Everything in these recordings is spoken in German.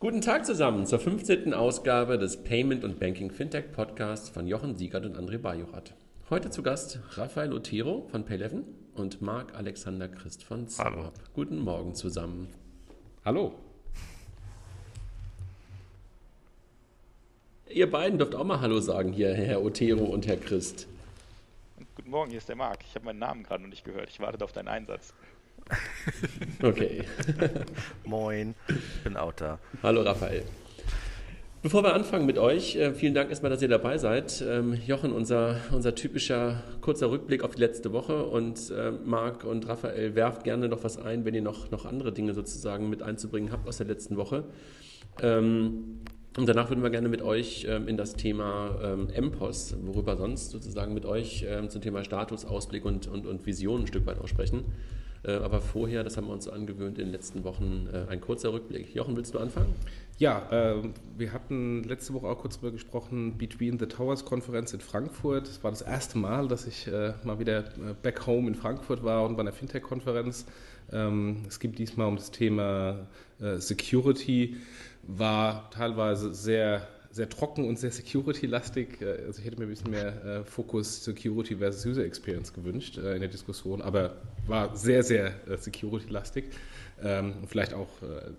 Guten Tag zusammen zur 15. Ausgabe des Payment und Banking Fintech Podcasts von Jochen Siegert und André Bajorat. Heute zu Gast Raphael Otero von Payleven und Marc Alexander Christ von Hallo. Guten Morgen zusammen. Hallo. Ihr beiden dürft auch mal Hallo sagen hier, Herr Otero und Herr Christ. Guten Morgen, hier ist der Marc. Ich habe meinen Namen gerade noch nicht gehört. Ich warte auf deinen Einsatz. Okay. Moin, ich bin auch da. Hallo Raphael. Bevor wir anfangen mit euch, äh, vielen Dank erstmal, dass ihr dabei seid. Ähm, Jochen, unser, unser typischer kurzer Rückblick auf die letzte Woche und äh, Marc und Raphael, werft gerne noch was ein, wenn ihr noch, noch andere Dinge sozusagen mit einzubringen habt aus der letzten Woche. Ähm, und danach würden wir gerne mit euch ähm, in das Thema MPOS, worüber sonst sozusagen mit euch zum Thema Status, Ausblick und, und, und Vision ein Stück weit auch sprechen. Äh, aber vorher, das haben wir uns angewöhnt in den letzten Wochen, äh, ein kurzer Rückblick. Jochen, willst du anfangen? Ja, äh, wir hatten letzte Woche auch kurz darüber gesprochen, Between the Towers Konferenz in Frankfurt. Es war das erste Mal, dass ich äh, mal wieder back home in Frankfurt war und bei einer Fintech-Konferenz. Ähm, es geht diesmal um das Thema Security, war teilweise sehr sehr trocken und sehr security-lastig. Also ich hätte mir ein bisschen mehr Fokus Security versus User Experience gewünscht in der Diskussion, aber war sehr, sehr äh, security-lastig. Ähm, vielleicht auch äh,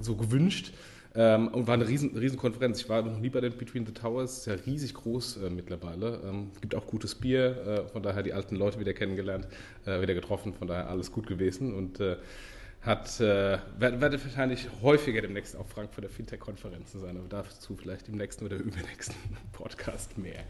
so gewünscht. Ähm, und war eine riesen, riesen Konferenz. Ich war noch nie bei den Between the Towers, ist ja riesig groß äh, mittlerweile. Ähm, gibt auch gutes Bier, von daher die alten Leute wieder kennengelernt, wieder getroffen, von daher alles gut gewesen. Und hat, äh, werde wahrscheinlich häufiger demnächst auf Frankfurter Fintech-Konferenzen sein, aber dazu vielleicht im nächsten oder übernächsten Podcast mehr.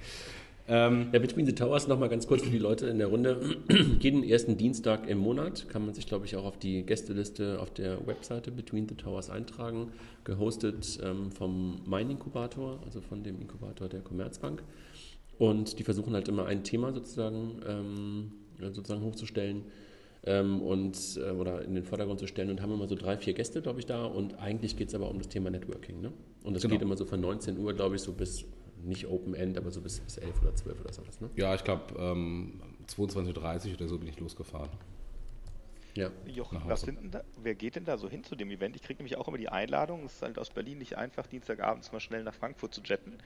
Ähm, ja, Between the Towers nochmal ganz kurz für die Leute in der Runde. Jeden ersten Dienstag im Monat kann man sich, glaube ich, auch auf die Gästeliste auf der Webseite Between the Towers eintragen. Gehostet ähm, vom Mein Inkubator, also von dem Inkubator der Commerzbank. Und die versuchen halt immer ein Thema sozusagen, ähm, sozusagen hochzustellen ähm, und, äh, oder in den Vordergrund zu stellen und haben immer so drei, vier Gäste, glaube ich, da. Und eigentlich geht es aber um das Thema Networking. Ne? Und das genau. geht immer so von 19 Uhr, glaube ich, so bis nicht Open End, aber so bis, bis 11 oder 12 oder sowas. Ne? Ja, ich glaube, ähm, 22.30 Uhr oder so bin ich losgefahren. Ja. Jochen, was sind denn da, wer geht denn da so hin zu dem Event? Ich kriege nämlich auch immer die Einladung. Es ist halt aus Berlin nicht einfach, Dienstagabends mal schnell nach Frankfurt zu jetten.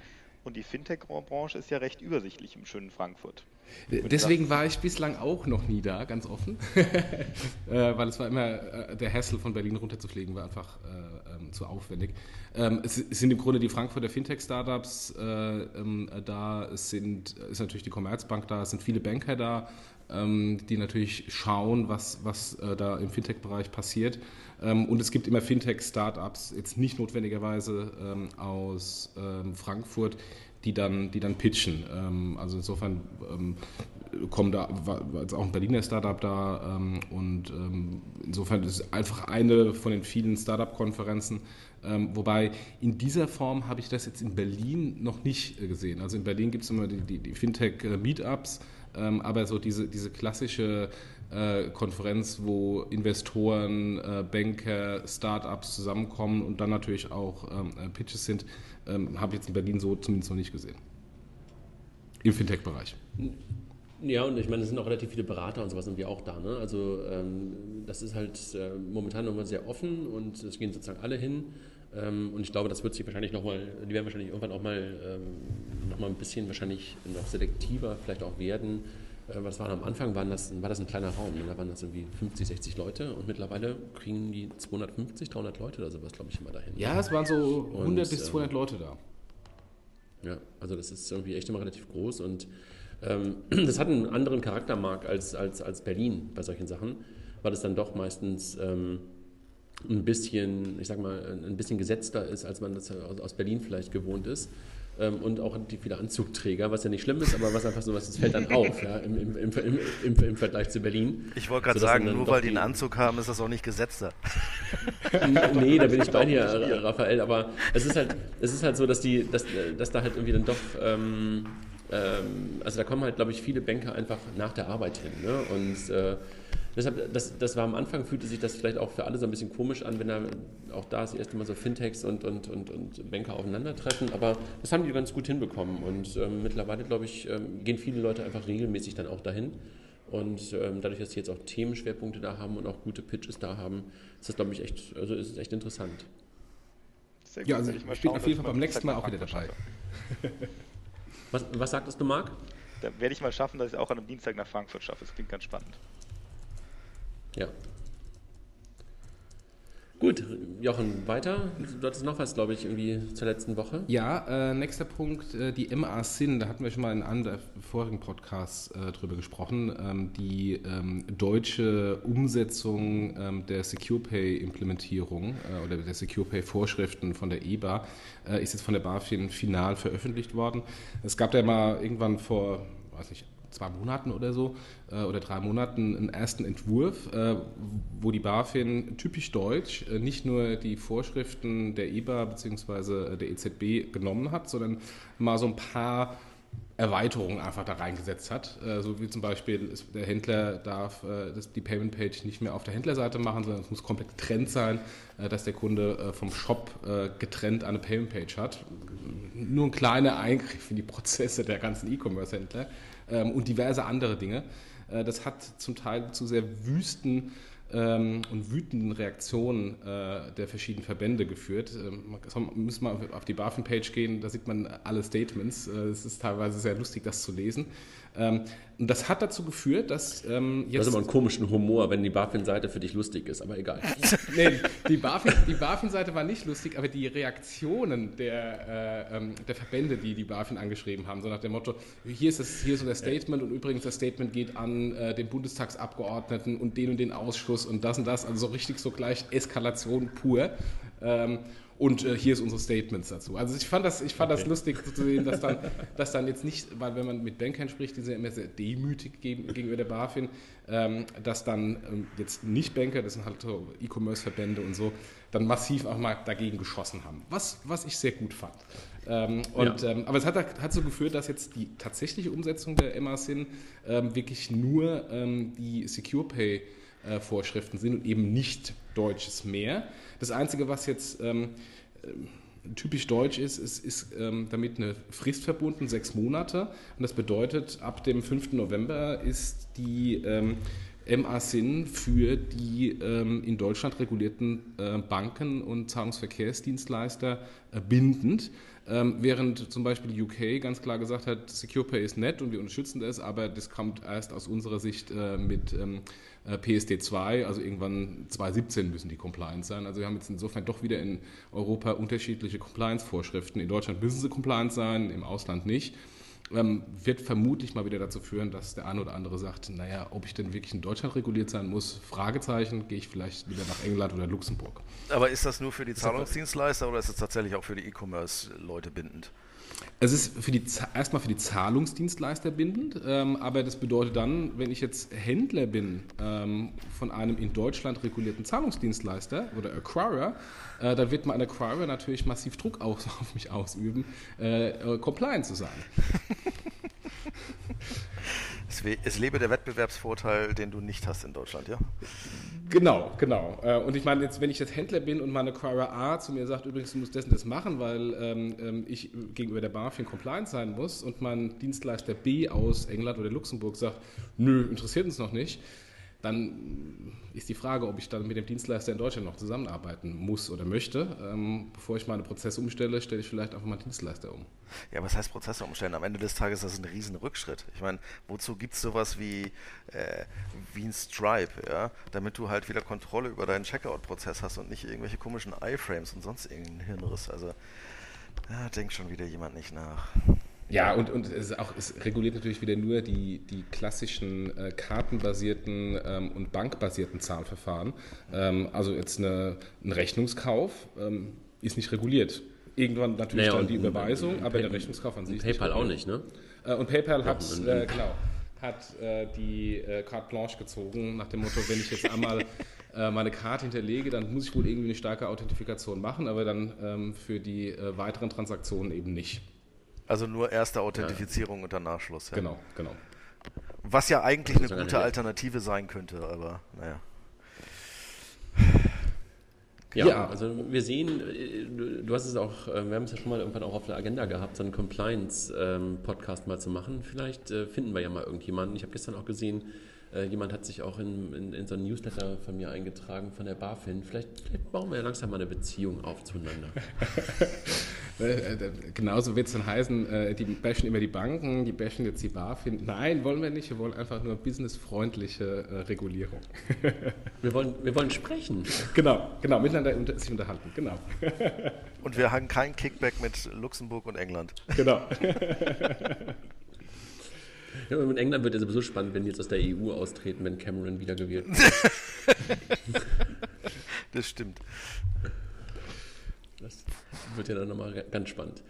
Und die Fintech-Branche ist ja recht übersichtlich im schönen Frankfurt. Deswegen war ich bislang auch noch nie da, ganz offen. äh, weil es war immer, äh, der Hassel von Berlin runterzufliegen war einfach äh, ähm, zu aufwendig. Ähm, es, sind im Grunde die Frankfurter Fintech-Startups äh, ähm, da, es sind, ist natürlich die Commerzbank da, es sind viele Banker da, die natürlich schauen, was, was äh, da im Fintech-Bereich passiert. Ähm, und es gibt immer Fintech-Startups, jetzt nicht notwendigerweise ähm, aus Frankfurt, die dann, die dann pitchen. also insofern kommen da, war jetzt auch ein Berliner Startup da und insofern ist es einfach eine von den vielen Startup-Konferenzen. wobei in dieser Form habe ich das jetzt in Berlin noch nicht gesehen. Also in Berlin gibt es immer die, die, die Fintech-Meetups. Ähm, aber so diese, diese klassische äh, Konferenz, wo Investoren, äh, Banker, Startups zusammenkommen und dann natürlich auch ähm, äh, Pitches sind, ähm, habe ich jetzt in Berlin so zumindest noch nicht gesehen. Im Fintech-Bereich. Ja, und ich meine, es sind auch relativ viele Berater und sowas sind wir auch da. Ne? Also ähm, das ist halt äh, momentan nochmal sehr offen und es gehen sozusagen alle hin. Ähm, und ich glaube, das wird sich wahrscheinlich nochmal, die werden wahrscheinlich irgendwann auch mal ähm, noch mal ein bisschen wahrscheinlich noch selektiver vielleicht auch werden. Äh, was war am Anfang, waren das, war das ein kleiner Raum, ne? da waren das irgendwie 50, 60 Leute und mittlerweile kriegen die 250, 300 Leute oder sowas, glaube ich, immer dahin. Ja, es waren so 100 und, bis 200 ähm, Leute da. Ja, also das ist irgendwie echt immer relativ groß und ähm, das hat einen anderen Charaktermark als, als, als Berlin bei solchen Sachen, weil es dann doch meistens ähm, ein bisschen, ich sag mal, ein bisschen gesetzter ist, als man das aus Berlin vielleicht gewohnt ist. Ähm, und auch die viele Anzugträger, was ja nicht schlimm ist, aber was einfach so was, das fällt dann auf, ja, im, im, im, im, im Vergleich zu Berlin. Ich wollte gerade sagen, nur weil die einen Anzug haben, ist das auch nicht gesetzter. nee, da bin ich bei dir, Raphael, aber es ist halt, es ist halt so, dass die, dass, dass da halt irgendwie dann doch ähm, ähm, also da kommen halt, glaube ich, viele Banker einfach nach der Arbeit hin. Ne? Und äh, deshalb, das, das war am Anfang, fühlte sich das vielleicht auch für alle so ein bisschen komisch an, wenn da auch da das erste Mal so Fintechs und, und, und, und Banker aufeinandertreffen. Aber das haben die ganz gut hinbekommen. Und ähm, mittlerweile, glaube ich, ähm, gehen viele Leute einfach regelmäßig dann auch dahin. Und ähm, dadurch, dass sie jetzt auch Themenschwerpunkte da haben und auch gute Pitches da haben, ist das, glaube ich, echt, also ist es echt interessant. Sehr gut. Ja, also ich, ich bin auf jeden Fall beim nächsten Mal auch wieder dabei. was, was sagtest du, Marc? Da werde ich mal schaffen, dass ich auch an einem Dienstag nach Frankfurt schaffe. Das klingt ganz spannend. Ja, Gut, Jochen, weiter. Du hattest noch was, glaube ich, irgendwie zur letzten Woche. Ja, äh, nächster Punkt, äh, die MA-SIN, da hatten wir schon mal in einem der vorigen Podcasts äh, drüber gesprochen. Ähm, die ähm, deutsche Umsetzung ähm, der SecurePay-Implementierung äh, oder der SecurePay-Vorschriften von der EBA äh, ist jetzt von der BaFin final veröffentlicht worden. Es gab ja mal irgendwann vor, weiß nicht, zwei Monaten oder so äh, oder drei Monaten einen ersten Entwurf, äh, wo die BaFin typisch deutsch äh, nicht nur die Vorschriften der EBA bzw. der EZB genommen hat, sondern mal so ein paar Erweiterungen einfach da reingesetzt hat. So wie zum Beispiel, der Händler darf die Payment Page nicht mehr auf der Händlerseite machen, sondern es muss komplett getrennt sein, dass der Kunde vom Shop getrennt eine Payment Page hat. Nur ein kleiner Eingriff in die Prozesse der ganzen E-Commerce-Händler ähm, und diverse andere Dinge. Äh, das hat zum Teil zu sehr wüsten ähm, und wütenden Reaktionen äh, der verschiedenen Verbände geführt. Ähm, man muss mal auf die BaFin-Page gehen, da sieht man alle Statements. Äh, es ist teilweise sehr lustig, das zu lesen. Ähm, und das hat dazu geführt, dass ähm, jetzt. Das ist aber einen komischen Humor, wenn die BaFin-Seite für dich lustig ist, aber egal. nee, die BaFin-Seite BaFin war nicht lustig, aber die Reaktionen der, äh, ähm, der Verbände, die die BaFin angeschrieben haben, so nach dem Motto: hier ist, das, hier ist so das Statement und übrigens das Statement geht an äh, den Bundestagsabgeordneten und den und den Ausschuss und das und das, also so richtig so gleich Eskalation pur. Ähm, und äh, hier ist unsere Statements dazu. Also ich fand das, ich fand okay. das lustig zu sehen, dass dann, dass dann jetzt nicht, weil wenn man mit Bankern spricht, die sind immer sehr demütig gegenüber der BaFin, ähm, dass dann ähm, jetzt nicht Banker, das sind halt so E-Commerce-Verbände und so, dann massiv auch mal dagegen geschossen haben. Was, was ich sehr gut fand. Ähm, und, ja. ähm, aber es hat, hat so geführt, dass jetzt die tatsächliche Umsetzung der MA-SIN ähm, wirklich nur ähm, die Secure Pay äh, Vorschriften sind und eben nicht deutsches mehr. Das Einzige, was jetzt ähm, äh, typisch deutsch ist, ist, ist ähm, damit eine Frist verbunden, sechs Monate. Und das bedeutet, ab dem 5. November ist die ähm, MA-SIN für die ähm, in Deutschland regulierten äh, Banken und Zahlungsverkehrsdienstleister äh, bindend. Ähm, während zum Beispiel die UK ganz klar gesagt hat, SecurePay ist nett und wir unterstützen das, aber das kommt erst aus unserer Sicht äh, mit ähm, äh, PSD2, also irgendwann 2017 müssen die compliant sein. Also wir haben jetzt insofern doch wieder in Europa unterschiedliche Compliance-Vorschriften. In Deutschland müssen sie compliant sein, im Ausland nicht. Ähm, wird vermutlich mal wieder dazu führen, dass der eine oder andere sagt, naja, ob ich denn wirklich in Deutschland reguliert sein muss, Fragezeichen, gehe ich vielleicht wieder nach England oder Luxemburg. Aber ist das nur für die Zahlungsdienstleister oder ist es tatsächlich auch für die E-Commerce-Leute bindend? Es ist für die, erstmal für die Zahlungsdienstleister bindend, ähm, aber das bedeutet dann, wenn ich jetzt Händler bin ähm, von einem in Deutschland regulierten Zahlungsdienstleister oder Acquirer, äh, dann wird mein Acquirer natürlich massiv Druck aus, auf mich ausüben, äh, äh compliant zu sein. Es, es lebe der Wettbewerbsvorteil, den du nicht hast in Deutschland, ja? Genau, genau. Äh, und ich meine, jetzt, wenn ich jetzt Händler bin und meine Acquirer A zu mir sagt, übrigens, du musst und das machen, weil ähm, ähm ich gegenüber der BaFin compliant sein muss und mein Dienstleister B aus England oder Luxemburg sagt, nö, interessiert uns noch nicht, dann ist die Frage, ob ich dann mit dem Dienstleister in Deutschland noch zusammenarbeiten muss oder möchte. Ähm, bevor ich meine Prozesse umstelle, stelle ich vielleicht einfach meinen Dienstleister um. Ja, was heißt Prozesse umstellen? Am Ende des Tages ist das ein riesen Rückschritt. Ich meine, wozu gibt es sowas wie, äh, wie ein Stripe, ja? damit du halt wieder Kontrolle über deinen Checkout-Prozess hast und nicht irgendwelche komischen Iframes und sonst irgendeinen Hirnriss. Also, da denkt schon wieder jemand nicht nach. Ja, und, und es, auch, es reguliert natürlich wieder nur die, die klassischen äh, kartenbasierten ähm, und bankbasierten Zahlverfahren. Ähm, also jetzt eine, ein Rechnungskauf ähm, ist nicht reguliert. Irgendwann natürlich naja, dann die Überweisung, und, aber Pay der Rechnungskauf an sich. PayPal auch nicht, ne? Äh, und PayPal hat, äh, genau, hat äh, die äh, Carte Blanche gezogen, nach dem Motto, wenn ich jetzt einmal meine Karte hinterlege, dann muss ich wohl irgendwie eine starke Authentifikation machen, aber dann ähm, für die weiteren Transaktionen eben nicht. Also nur erste Authentifizierung ja. und dann Nachschluss. Ja. Genau, genau. Was ja eigentlich eine gute Alternative sein könnte, aber naja. Ja, ja, also wir sehen, äh, du hast es auch, äh, wir haben es ja schon mal irgendwann auch auf der Agenda gehabt, so einen Compliance-Podcast mal zu machen. Vielleicht äh, finden wir ja mal irgendjemanden. Ich habe gestern auch gesehen, Äh, jemand hat sich auch in, in, in, so einen Newsletter von mir eingetragen, von der BaFin. Vielleicht, vielleicht bauen wir ja langsam mal eine Beziehung auf zueinander. Äh, äh, genauso wird es dann heißen, die bashen immer die Banken, die bashen jetzt die BaFin. Nein, wollen wir nicht. Wir wollen einfach nur businessfreundliche Regulierung. wir, wollen, wir wollen sprechen. Genau, genau, miteinander sich unterhalten. Genau. Und wir haben kein Kickback mit Luxemburg und England. Genau. Ja, in England wird es sowieso spannend, wenn die jetzt aus der EU austreten, wenn Cameron wiedergewählt wird. das stimmt. Das wird ja dann nochmal ganz spannend.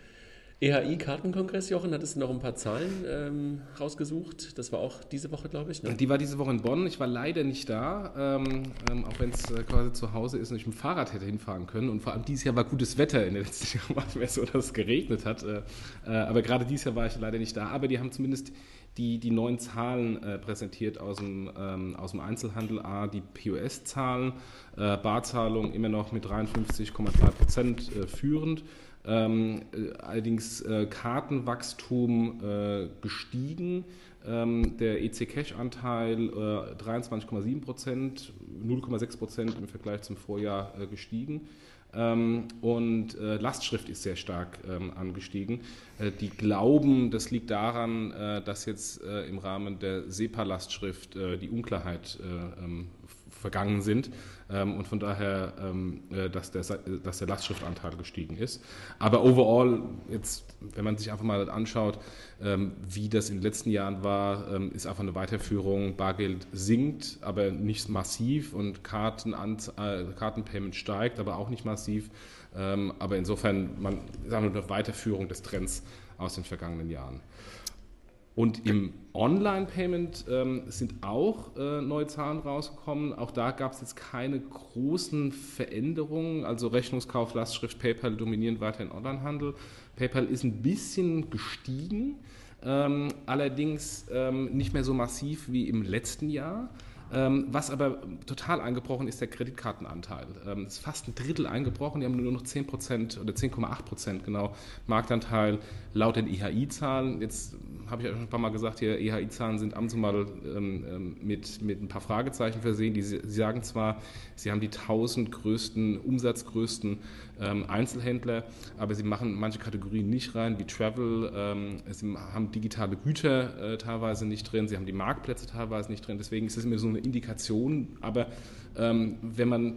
EHI-Kartenkongress, Jochen, hattest du noch ein paar Zahlen ähm, rausgesucht? Das war auch diese Woche, glaube ich. Ne? Die war diese Woche in Bonn. Ich war leider nicht da, ähm, ähm, auch wenn es äh, quasi zu Hause ist und ich mit dem Fahrrad hätte hinfahren können. Und vor allem dieses Jahr war gutes Wetter. In den letzten Jahren war es mehr so, dass es geregnet hat. Äh, äh, aber gerade dieses Jahr war ich leider nicht da. Aber die haben zumindest die, die neuen Zahlen äh, präsentiert aus dem, ähm, aus dem Einzelhandel. A, die POS-Zahlen, äh, Barzahlung immer noch mit 53,3 Prozent äh, führend. Ähm, äh, allerdings äh, Kartenwachstum äh, gestiegen. Ähm, der EC-Cash-Anteil 23,7 Prozent, 0,6 Prozent im Vergleich zum Vorjahr gestiegen. Ähm, und äh, Lastschrift ist sehr stark ähm, angestiegen. Äh, die glauben, das liegt daran, äh, dass jetzt äh, im Rahmen der SEPA-Lastschrift äh, die Unklarheit äh, ähm, vergangen sind ähm, und von daher, ähm, äh, dass, der, dass der Lastschriftanteil gestiegen ist. Aber overall, jetzt, wenn man sich einfach mal anschaut, ähm, wie das in den letzten Jahren war, ähm, ist einfach eine Weiterführung. Bargeld sinkt, aber nicht massiv und Karten, äh, Kartenpayment steigt, aber auch nicht massiv. Ähm, aber insofern, man sagen wir eine Weiterführung des Trends aus den vergangenen Jahren. Und im Online-Payment ähm, sind auch äh, neue Zahlen rausgekommen. Auch da gab es jetzt keine großen Veränderungen. Also Rechnungskauf, Lastschrift, PayPal dominieren weiter den Onlinehandel. PayPal ist ein bisschen gestiegen, ähm, allerdings ähm, nicht mehr so massiv wie im letzten Jahr. Ähm, was aber total eingebrochen ist der Kreditkartenanteil. Ähm, ist fast ein Drittel eingebrochen. Die haben nur noch 10% oder 10,8% genau Marktanteil laut den IHI-Zahlen. Jetzt habe ich ja schon ein paar Mal gesagt, hier EHI-Zahlen sind ab und mal ähm, ähm, mit, mit ein paar Fragezeichen versehen. Die, sie sagen zwar, sie haben die 1000 größten, umsatzgrößten ähm, Einzelhändler, aber sie machen manche Kategorien nicht rein, wie Travel. Ähm, sie haben digitale Güter äh, teilweise nicht drin, sie haben die Marktplätze teilweise nicht drin. Deswegen ist es immer so eine Indikation. Aber ähm, wenn man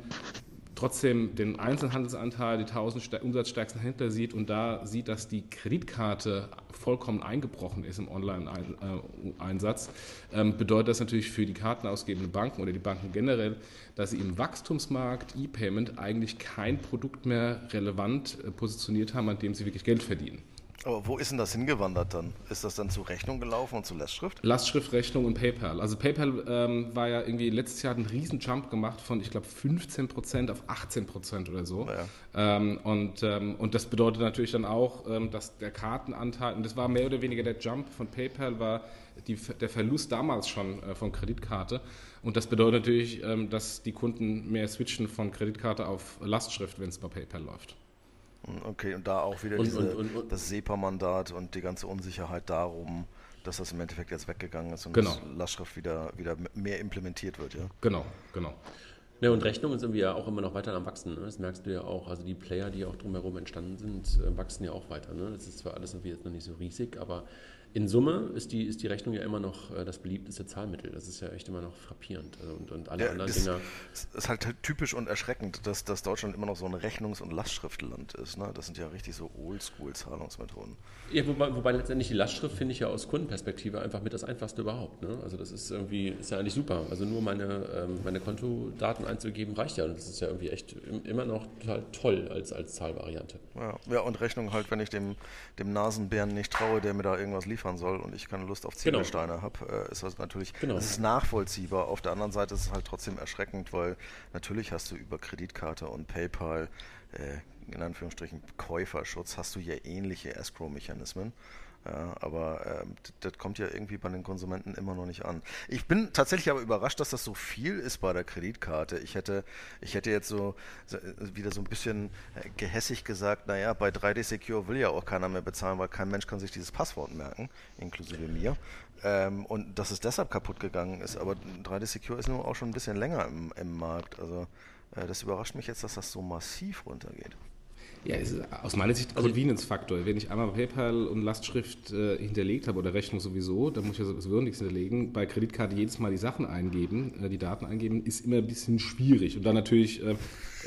trotzdem den Einzelhandelsanteil, die 1000 umsatzstärksten Händler sieht und da sieht, dass die Kreditkarte vollkommen eingebrochen ist im Online-Einsatz, ähm, bedeutet das natürlich für die kartenausgebenden Banken oder die Banken generell, dass sie im Wachstumsmarkt E-Payment eigentlich kein Produkt mehr relevant äh, positioniert haben, an dem sie wirklich Geld verdienen. Aber wo ist denn das hingewandert dann? Ist das dann zu Rechnung gelaufen und zu Lastschrift? Lastschrift, Rechnung und PayPal. Also PayPal ähm, war ja irgendwie letztes Jahr ein Riesenjump gemacht von, ich glaube, 15% auf 18% oder so. Ja. Ähm, und, ähm, und das bedeutet natürlich dann auch, ähm, dass der Kartenanteil, und das war mehr oder weniger der Jump von PayPal, war die, der Verlust damals schon äh, von Kreditkarte. Und das bedeutet natürlich, ähm, dass die Kunden mehr switchen von Kreditkarte auf Lastschrift, wenn es bei PayPal läuft. Okay, und da auch wieder und, diese, und, und, das SEPA-Mandat und die ganze Unsicherheit darum, dass das im Endeffekt jetzt weggegangen ist und genau. dass Lastschrift wieder, wieder mehr implementiert wird, ja? Genau, genau. Ja, und Rechnungen sind wir ja auch immer noch weiter am Wachsen. Ne? Das merkst du ja auch. Also die Player, die auch drumherum entstanden sind, äh, wachsen ja auch weiter. Ne? Das ist zwar alles irgendwie jetzt noch nicht so riesig, aber in Summe ist die, ist die Rechnung ja immer noch äh, das beliebteste Zahlmittel. Das ist ja echt immer noch frappierend. Also und, und alle ja, anderen Dinge. Es ist halt typisch und erschreckend, dass, dass Deutschland immer noch so ein Rechnungs- und Lastschriftland ist. Ne? Das sind ja richtig so Oldschool-Zahlungsmethoden. Ja, wobei, wobei, letztendlich die Lastschrift finde ich ja aus Kundenperspektive einfach mit das einfachste überhaupt. Ne? Also das ist irgendwie, ist ja eigentlich super. Also nur meine, ähm, meine Kontodaten einzugeben reicht ja. Und das ist ja irgendwie echt immer noch total toll als, als Zahlvariante. Ja, ja und Rechnung halt, wenn ich dem, dem Nasenbären nicht traue, der mir da irgendwas liefert liefern soll und ich keine Lust auf genau. Ziegelsteine genau. habe, äh, ist das natürlich genau. das ist nachvollziehbar. Auf der anderen Seite ist es halt trotzdem erschreckend, weil natürlich hast du über Kreditkarte und PayPal äh, in Anführungsstrichen Käuferschutz hast du ja ähnliche Escrow-Mechanismen. Ja, aber äh, das kommt ja irgendwie bei den Konsumenten immer noch nicht an. Ich bin tatsächlich aber überrascht, dass das so viel ist bei der Kreditkarte. Ich hätte, ich hätte jetzt so, so wieder so ein bisschen äh, gehässig gesagt, naja, bei 3D Secure will ja auch keiner mehr bezahlen, weil kein Mensch kann sich dieses Passwort merken, inklusive mir. Ähm, und dass es deshalb kaputt gegangen ist. Aber 3D Secure ist nun auch schon ein bisschen länger im, im Markt. Also äh, das überrascht mich jetzt, dass das so massiv runtergeht. Ja, ist aus meiner Sicht also Convenience-Faktor. Wenn ich einmal PayPal und Lastschrift äh, hinterlegt habe oder Rechnung sowieso, dann muss ich ja sowieso nichts hinterlegen. Bei Kreditkarte jedes Mal die Sachen eingeben, äh, die Daten eingeben, ist immer ein bisschen schwierig. Und dann natürlich äh,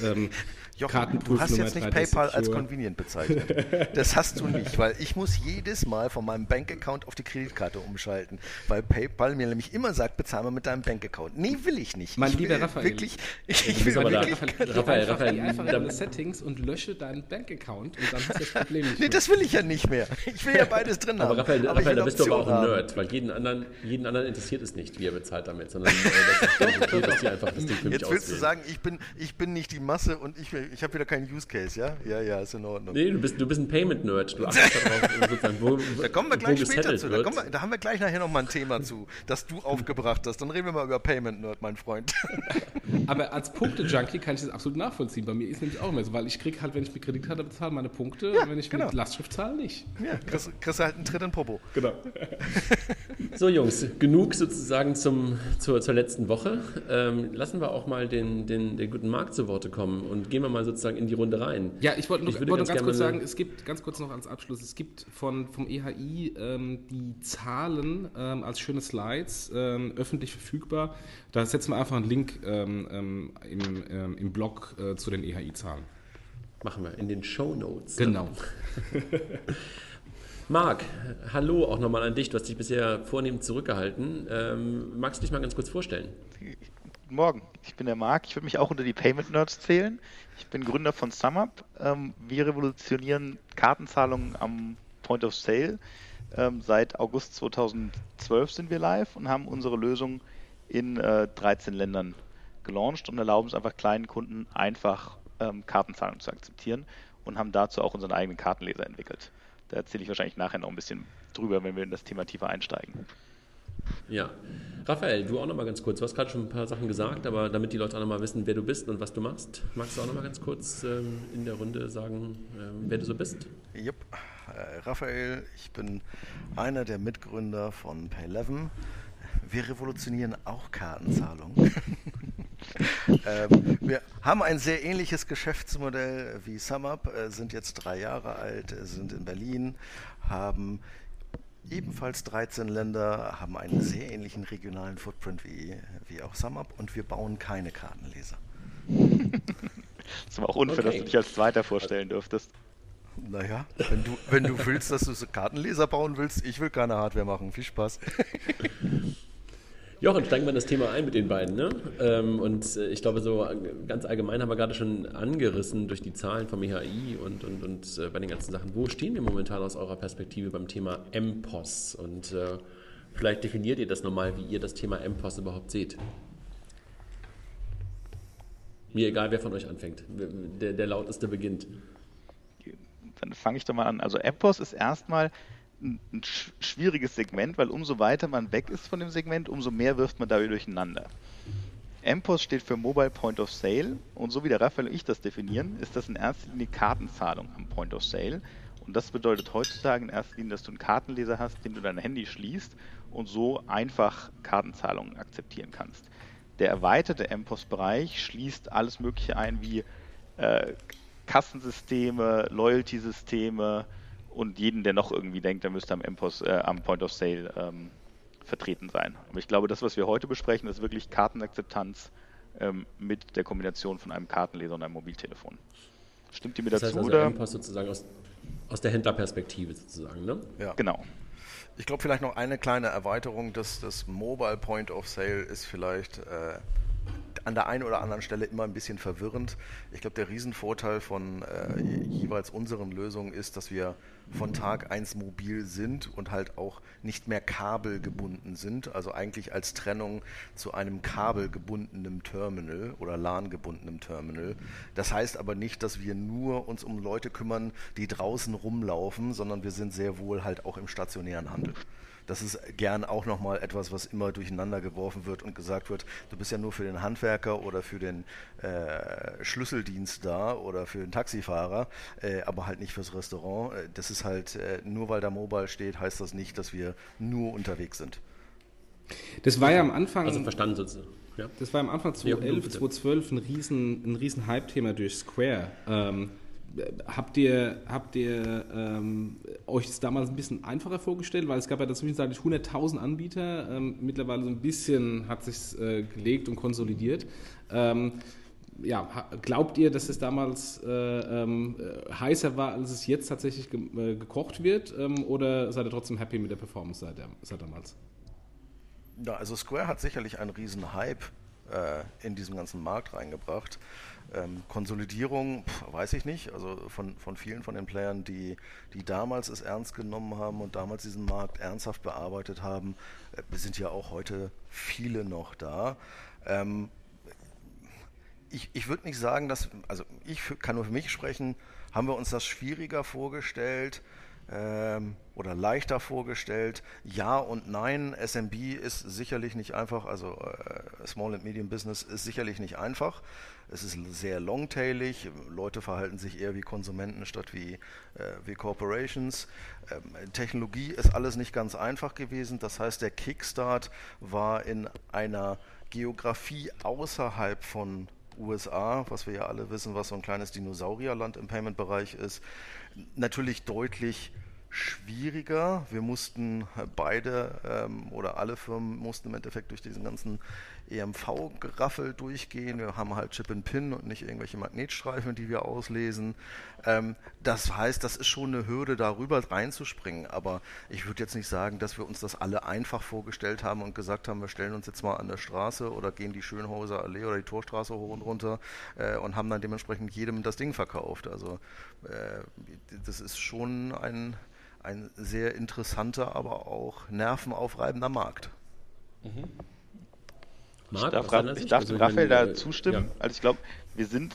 ähm, Jochen, du hast jetzt nicht PayPal als convenient bezeichnet. Das hast du nicht, weil ich muss jedes Mal von meinem Bankaccount auf die Kreditkarte umschalten, weil PayPal mir nämlich immer sagt, bezahl mal mit deinem Bankaccount. Nee, will ich nicht. Mein ich lieber Raphael. Wirklich, ich, ich will aber wirklich Raphael, Raphael, Raphael, einfach in Settings und lösche deinen Bankaccount und dann ist das Problem nicht Nee, das will ich ja nicht mehr. Ich will ja beides drin aber haben. Raphael, aber Raphael da bist du aber auch ein Nerd, weil jeden anderen, jeden anderen interessiert es nicht, wie er bezahlt damit, sondern äh, das ist okay, dass die einfach das Ding für mich Jetzt willst auswählen. du sagen, ich bin, ich bin nicht die Masse und ich, ich habe wieder keinen Use Case, ja? Ja, ja, ist in Ordnung. Nee, du bist, du bist ein Payment-Nerd. Du achtest darauf, wo, da kommen wir gleich später zu. Da, wir, da, haben wir gleich nachher nochmal ein Thema zu, das du aufgebracht hast. Dann reden wir mal über Payment-Nerd, mein Freund. Aber als Punkte-Junkie kann ich das absolut nachvollziehen. Bei mir ist nämlich auch immer so, weil ich kriege halt, wenn ich mit Kreditkarte bezahle, meine Punkte, ja, wenn ich genau. mit Lastschrift zahle, nicht. Ja, kriegst, kriegst halt einen Tritt in Popo. Genau. So, Jungs, genug sozusagen zum, zur, zur letzten Woche. Ähm, lassen wir auch mal den, den, den guten Markt zu Worte kommen und gehen wir mal sozusagen in die Runde rein. Ja, ich wollte wollt ganz, ganz kurz sagen, es gibt, ganz kurz noch als Abschluss, es gibt von, vom EHI ähm, die Zahlen ähm, als schöne Slides ähm, öffentlich verfügbar. Da setzen wir einfach einen Link ähm, ähm, im, ähm, im Blog äh, zu den EHI-Zahlen. Machen wir in den Show Notes. Genau. Marc, hallo auch nochmal an dich. Du hast dich bisher vornehm zurückgehalten. magst du dich mal ganz kurz vorstellen? Guten Morgen, ich bin der Marc. Ich würde mich auch unter die Payment Nerds zählen. Ich bin Gründer von SumUp. Ähm, wir revolutionieren Kartenzahlungen am Point of Sale. Ähm, seit August 2012 sind wir live und haben unsere Lösung in äh, 13 Ländern gelauncht und erlauben es einfach kleinen Kunden einfach ähm, Kartenzahlungen zu akzeptieren und haben dazu auch unseren eigenen Kartenleser entwickelt. Da erzähle ich wahrscheinlich nachher noch ein bisschen drüber, wenn wir in das Thema tiefer einsteigen. Ja. Raphael, du auch noch mal ganz kurz. Du hast gerade schon ein paar Sachen gesagt, aber damit die Leute auch noch mal wissen, wer du bist und was du machst, magst du auch noch mal ganz kurz ähm, in der Runde sagen, ähm, wer du so bist? Jupp. Äh, Raphael, ich bin einer der Mitgründer von Pay11. Wir revolutionieren auch Kartenzahlungen. ähm, wir haben ein sehr ähnliches Geschäftsmodell wie SumUp, äh, sind jetzt drei Jahre alt, sind in Berlin, haben ebenfalls 13 Länder, haben einen sehr ähnlichen regionalen Footprint wie, wie auch SumUp und wir bauen keine Kartenleser. das war auch unfair, okay. dass du dich als Zweiter vorstellen dürftest. Naja, wenn du, wenn du willst, dass du so Kartenleser bauen willst, ich will keine Hardware machen. Viel Spaß. Jochen, steigen wir in das Thema ein mit den beiden. Ne? Ähm, und äh, ich glaube, so ganz allgemein haben wir gerade schon angerissen durch die Zahlen vom EHI und, und, und äh, bei den ganzen Sachen. Wo stehen wir momentan aus eurer Perspektive beim Thema MPOS? Und äh, vielleicht definiert ihr das nochmal, wie ihr das Thema MPOS überhaupt seht. Mir egal, wer von euch anfängt. Der, der lauteste beginnt. Dann fange ich doch mal an. Also MPOS ist erstmal ein schwieriges Segment, weil umso weiter man weg ist von dem Segment, umso mehr wirft man dabei durcheinander. MPOS steht für Mobile Point of Sale und so wie der Raphael und ich das definieren, ist das in erster Linie Kartenzahlung am Point of Sale. Und das bedeutet heutzutage in erster Linie, dass du einen Kartenleser hast, den du dein Handy schließt und so einfach Kartenzahlungen akzeptieren kannst. Der erweiterte MPOS-Bereich schließt alles Mögliche ein wie äh, Kassensysteme, Loyalty-Systeme, und jeden, der noch irgendwie denkt, der müsste am, MPOS, äh, am Point of Sale ähm, vertreten sein. Aber ich glaube, das, was wir heute besprechen, ist wirklich Kartenakzeptanz ähm, mit der Kombination von einem Kartenleser und einem Mobiltelefon. Stimmt ihr mir das dazu? Heißt also MPOS sozusagen aus, aus der Händlerperspektive sozusagen, ne? Ja. Genau. Ich glaube, vielleicht noch eine kleine Erweiterung. Das, das Mobile Point of Sale ist vielleicht äh, an der einen oder anderen Stelle immer ein bisschen verwirrend. Ich glaube, der Riesenvorteil von äh, jeweils unseren Lösungen ist, dass wir von Tag 1 mobil sind und halt auch nicht mehr kabelgebunden sind, also eigentlich als Trennung zu einem kabelgebundenen Terminal oder LAN-gebundenem Terminal. Das heißt aber nicht, dass wir nur uns um Leute kümmern, die draußen rumlaufen, sondern wir sind sehr wohl halt auch im stationären Handel. Das ist gern auch nochmal etwas, was immer durcheinander geworfen wird und gesagt wird, du bist ja nur für den Handwerker oder für den äh, Schlüsseldienst da oder für den Taxifahrer, äh, aber halt nicht fürs Restaurant. Äh, das ist halt, äh, nur weil da Mobile steht, heißt das nicht, dass wir nur unterwegs sind. Das war ja am Anfang. Also verstanden sozusagen. Ja. Das war am Anfang 2011, ja, 2012 ein riesen, ein riesen Hype-Thema durch Square. Ähm, habt ihr, habt ihr ähm, euch das damals ein bisschen einfacher vorgestellt? Weil es gab ja zwischenzeitlich 100.000 Anbieter. Ähm, mittlerweile so ein bisschen hat sich äh, gelegt und konsolidiert. Ähm, ja, glaubt ihr, dass es damals äh, ähm, heißer war, als es jetzt tatsächlich ge äh, gekocht wird? Ähm, oder seid ihr trotzdem happy mit der Performance seit, seit damals? Ja, also Square hat sicherlich einen riesen Hype äh, in diesen ganzen Markt reingebracht. Ähm, Konsolidierung, pf, weiß ich nicht. Also von, von vielen von den Playern, die, die damals es ernst genommen haben und damals diesen Markt ernsthaft bearbeitet haben, äh, sind ja auch heute viele noch da. Ähm, ich, ich würde nicht sagen, dass, also ich kann nur für mich sprechen, haben wir uns das schwieriger vorgestellt ähm, oder leichter vorgestellt. Ja und nein, SMB ist sicherlich nicht einfach, also äh, Small and Medium Business ist sicherlich nicht einfach. Es ist sehr longtailig, Leute verhalten sich eher wie Konsumenten statt wie, äh, wie Corporations. Ähm, Technologie ist alles nicht ganz einfach gewesen, das heißt der Kickstart war in einer Geografie außerhalb von USA, was wir ja alle wissen, was so ein kleines Dinosaurierland im Payment-Bereich ist, natürlich deutlich schwieriger. Wir mussten beide ähm, oder alle Firmen mussten im Endeffekt durch diesen ganzen EMV-Geraffel durchgehen. Wir haben halt Chip and Pin und nicht irgendwelche Magnetstreifen, die wir auslesen. Ähm, das heißt, das ist schon eine Hürde, darüber reinzuspringen. Aber ich würde jetzt nicht sagen, dass wir uns das alle einfach vorgestellt haben und gesagt haben, wir stellen uns jetzt mal an der Straße oder gehen die Schönhauser Allee oder die Torstraße hoch und runter äh, und haben dann dementsprechend jedem das Ding verkauft. Also äh, das ist schon ein, ein sehr interessanter, aber auch nervenaufreibender Markt. Mhm. Marc, ich darf, ich darf also Raphael da zustimmen. Ja. Also ich glaube, wir sind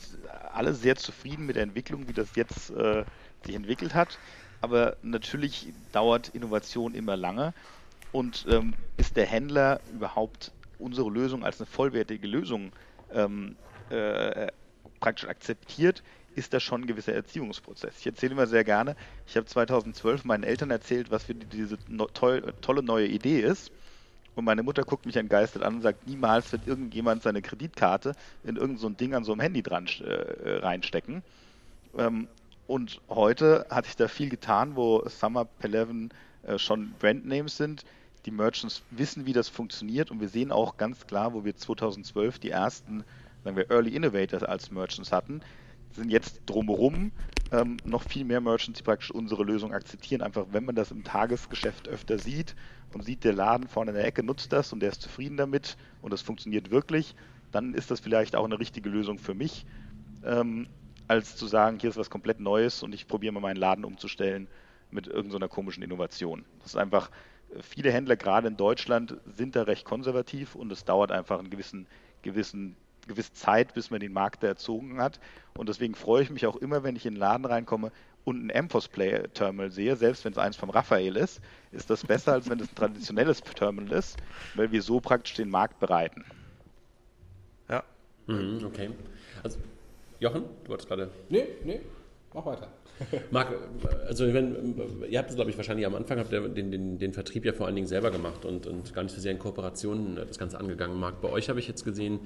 alle sehr zufrieden mit der Entwicklung, wie das jetzt äh, sich entwickelt hat. Aber natürlich dauert Innovation immer lange. Und ähm, bis der Händler überhaupt unsere Lösung als eine vollwertige Lösung ähm, äh, praktisch akzeptiert, ist das schon ein gewisser Erziehungsprozess. Ich erzähle immer sehr gerne, ich habe 2012 meinen Eltern erzählt, was für diese no toll, tolle neue Idee ist. Und meine Mutter guckt mich entgeistert an und sagt, niemals wird irgendjemand seine Kreditkarte in irgendein so Ding an so einem Handy dran äh, reinstecken. Ähm, und heute hatte ich da viel getan, wo Summer Eleven äh, schon Brandnames sind. Die Merchants wissen, wie das funktioniert und wir sehen auch ganz klar, wo wir 2012 die ersten, sagen wir, Early Innovators als Merchants hatten, sind jetzt drumherum ähm, noch viel mehr Merchants, die praktisch unsere Lösung akzeptieren. Einfach, wenn man das im Tagesgeschäft öfter sieht und sieht, der Laden vorne in der Ecke nutzt das und der ist zufrieden damit und das funktioniert wirklich, dann ist das vielleicht auch eine richtige Lösung für mich, ähm, als zu sagen, hier ist was komplett Neues und ich probiere mal meinen Laden umzustellen mit irgendeiner so komischen Innovation. Das ist einfach, äh, viele Händler gerade in Deutschland sind da recht konservativ und es dauert einfach einen gewissen, gewissen gewisse Zeit, bis man den Markt da erzogen hat. Und deswegen freue ich mich auch immer, wenn ich in den Laden reinkomme und ein MPOS-Play-Terminal sehe, selbst wenn es eins vom Raphael ist, ist das besser, als wenn es ein traditionelles Terminal ist, weil wir so praktisch den Markt bereiten. Ja. Mhm, okay. Also, Jochen, du wolltest gerade. Nee, nee, mach weiter. Marc, also wenn, ihr habt es, glaube ich, wahrscheinlich am Anfang habt ihr den, den, den, Vertrieb ja vor allen Dingen selber gemacht und, und gar nicht so sehr in Kooperationen das Ganze angegangen. Marc, bei euch habe ich jetzt gesehen,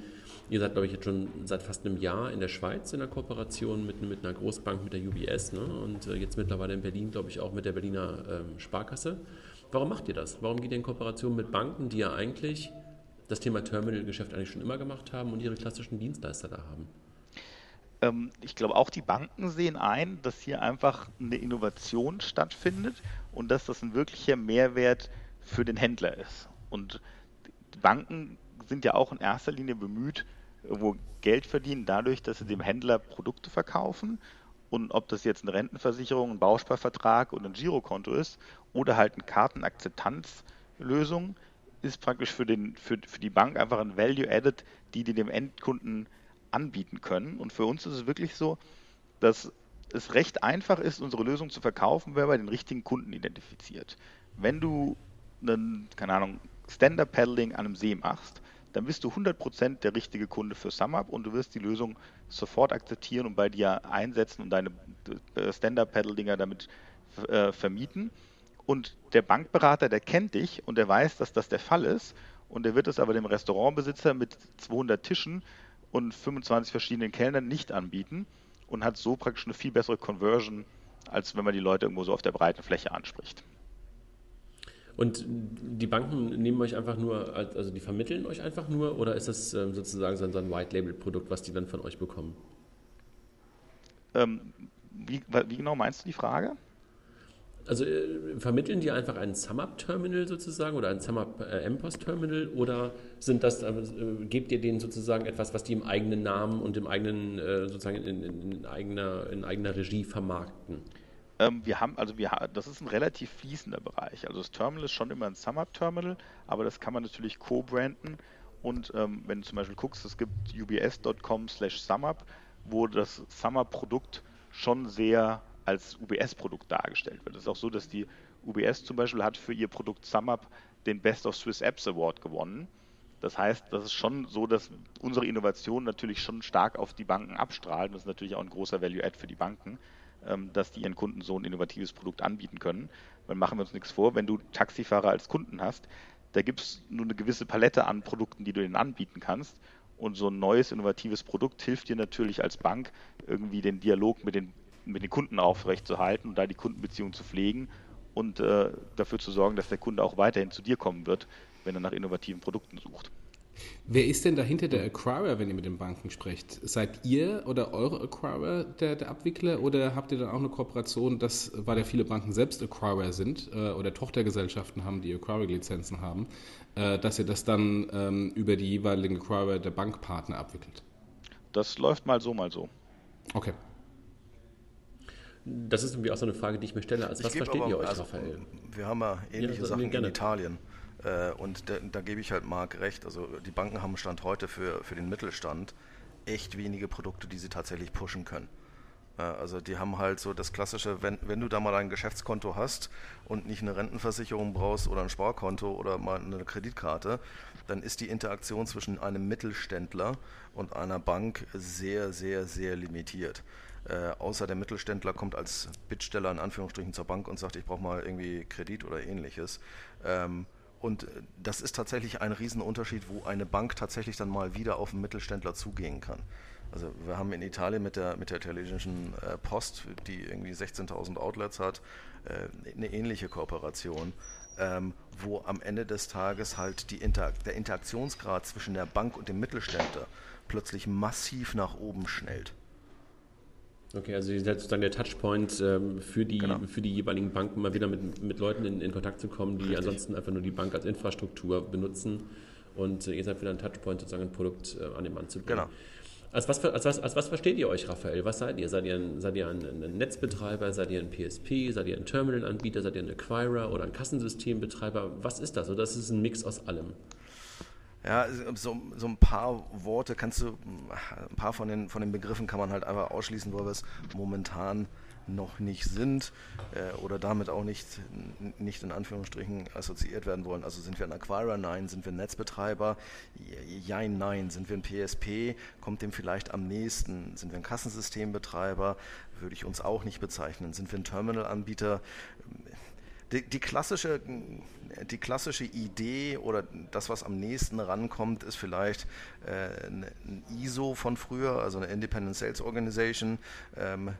ihr seid, glaube ich, jetzt schon seit fast einem Jahr in der Schweiz in der Kooperation mit, mit einer Großbank, mit der UBS ne? und äh, jetzt mittlerweile in Berlin, glaube ich, auch mit der Berliner ähm, Sparkasse. Warum macht ihr das? Warum geht ihr in Kooperation mit Banken, die ja eigentlich das Thema Terminalgeschäft eigentlich schon immer gemacht haben und ihre klassischen Dienstleister da haben? Ähm, ich glaube, auch die Banken sehen ein, dass hier einfach eine Innovation stattfindet und dass das ein wirklicher Mehrwert für den Händler ist. Und Banken sind ja auch in erster Linie bemüht, irgendwo Geld verdienen dadurch, dass sie dem Händler Produkte verkaufen. Und ob das jetzt eine Rentenversicherung, ein Bausparvertrag oder ein Girokonto ist oder halt eine Kartenakzeptanzlösung, ist praktisch für, den, für, für die Bank einfach ein Value Added, die die dem Endkunden anbieten können. Und für uns ist es wirklich so, dass es recht einfach ist, unsere Lösung zu verkaufen, wenn man den richtigen Kunden identifiziert. Wenn du einen, keine Ahnung, Stand-Up-Paddling an einem See machst, dann bist du 100% der richtige Kunde für SumUp und du wirst die Lösung sofort akzeptieren und bei dir einsetzen und deine äh, Stand-Up-Paddle-Dinger damit äh, vermieten. Und der Bankberater, der kennt dich und der weiß, dass das der Fall ist und der wird es aber dem Restaurantbesitzer mit 200 Tischen und 25 verschiedenen Kellnern nicht anbieten und hat so praktisch eine viel bessere Conversion, als wenn man die Leute irgendwo so auf der breiten Fläche anspricht. Und die Banken nehmen euch einfach nur, also die vermitteln euch einfach nur oder ist das ähm, sozusagen so ein White-Label-Produkt, was die dann von euch bekommen? Ähm, wie, wie, genau meinst du die Frage? Also äh, vermitteln die einfach ein SumUp-Terminal sozusagen oder ein SumUp-MPOS-Terminal äh, oder sind das, äh, gebt ihr denen sozusagen etwas, was die im eigenen Namen und im eigenen, äh, sozusagen in, in, in, eigener, in eigener Regie vermarkten? Ähm, wir haben, also wir, das ist ein relativ fließender Bereich. Also das Terminal ist schon immer ein SumUp-Terminal, aber das kann man natürlich co-branden. Und ähm, wenn du zum Beispiel guckst, es gibt ubs.com slash SumUp, wo das SumUp-Produkt schon sehr als UBS-Produkt dargestellt wird. Es ist auch so, dass die UBS zum Beispiel hat für ihr Produkt SumUp den Best of Swiss Apps Award gewonnen. Das heißt, das ist schon so, dass unsere Innovation natürlich schon stark auf die Banken abstrahlt. Das ist natürlich auch ein großer Value-Add für die Banken. Ähm, dass die ihren Kunden so ein innovatives Produkt anbieten können. Weil machen wir uns nichts vor, wenn du Taxifahrer als Kunden hast, da gibt es nur eine gewisse Palette an Produkten, die du ihnen anbieten kannst. Und so ein neues, innovatives Produkt hilft dir natürlich als Bank, irgendwie den Dialog mit den, mit den Kunden aufrechtzuerhalten und da die Kundenbeziehung zu pflegen und äh, dafür zu sorgen, dass der Kunde auch weiterhin zu dir kommen wird, wenn er nach innovativen Produkten sucht. Wer ist denn dahinter der Acquirer, wenn ihr mit den Banken sprecht? Seid ihr oder eure Acquirer der, der Abwickler oder habt ihr dann auch eine Kooperation, dass, weil ja viele Banken selbst Acquirer sind äh, oder Tochtergesellschaften haben, die Acquiring-Lizenzen haben, äh, dass ihr das dann ähm, über die jeweiligen Acquirer der Bankpartner abwickelt? Das läuft mal so, mal so. Okay. Das ist irgendwie auch so eine Frage, die ich mir stelle. Also, was versteht aber, ihr euch, also, Raphael? Wir haben ja ähnliche ja, also, Sachen in Italien. Äh, und da, da, gebe ich halt Marc recht. Also die Banken haben Stand heute für, für den Mittelstand echt wenige Produkte, die sie tatsächlich pushen können. Äh, also die haben halt so das klassische, wenn, wenn du da mal ein Geschäftskonto hast und nicht eine Rentenversicherung brauchst oder ein Sparkonto oder mal eine Kreditkarte, dann ist die Interaktion zwischen einem Mittelständler und einer Bank sehr, sehr, sehr limitiert. Äh, außer der Mittelständler kommt als Bittsteller in Anführungsstrichen zur Bank und sagt, ich brauche mal irgendwie Kredit oder ähnliches. Ähm, und äh, das ist tatsächlich ein Riesenunterschied, wo eine Bank tatsächlich dann mal wieder auf einen Mittelständler zugehen kann. Also wir haben in Italien mit der, mit der italienischen äh, Post, die irgendwie 16.000 Outlets hat, äh, eine ähnliche Kooperation, ähm, wo am Ende des Tages halt die Inter der Interaktionsgrad zwischen der Bank und dem Mittelständler plötzlich massiv nach oben schnellt. Okay, also sozusagen der Touchpoint ähm, für, die, genau. für die jeweiligen Banken, mal wieder mit, mit Leuten in, in Kontakt zu kommen, die Richtig. ansonsten einfach nur die Bank als Infrastruktur benutzen. Und äh, ihr seid wieder ein Touchpoint, sozusagen ein Produkt äh, an den Mann zu bringen. Genau. Als was, als, was, als was versteht ihr euch, Raphael? Was seid ihr? Seid ihr ein, seid ihr ein, ein Netzbetreiber? Seid ihr ein PSP? Seid ihr ein Terminalanbieter? Seid ihr ein Acquirer oder ein Kassensystembetreiber? Was ist das? Oder ist es ein Mix aus allem? Ja, so, so ein paar Worte kannst du, ein paar von den, von den Begriffen kann man halt einfach ausschließen, wo wir es momentan noch nicht sind äh, oder damit auch nicht, nicht in Anführungsstrichen assoziiert werden wollen. Also sind wir ein Acquirer? Nein. Sind wir ein Netzbetreiber? Jein, nein. Sind wir ein PSP? Kommt dem vielleicht am nächsten? Sind wir ein Kassensystembetreiber? Würde ich uns auch nicht bezeichnen. Sind wir ein Terminalanbieter? Die, die, klassische, die klassische Idee oder das, was am nächsten rankommt, ist vielleicht äh, ein ISO von früher, also eine Independent Sales Organization, ähm,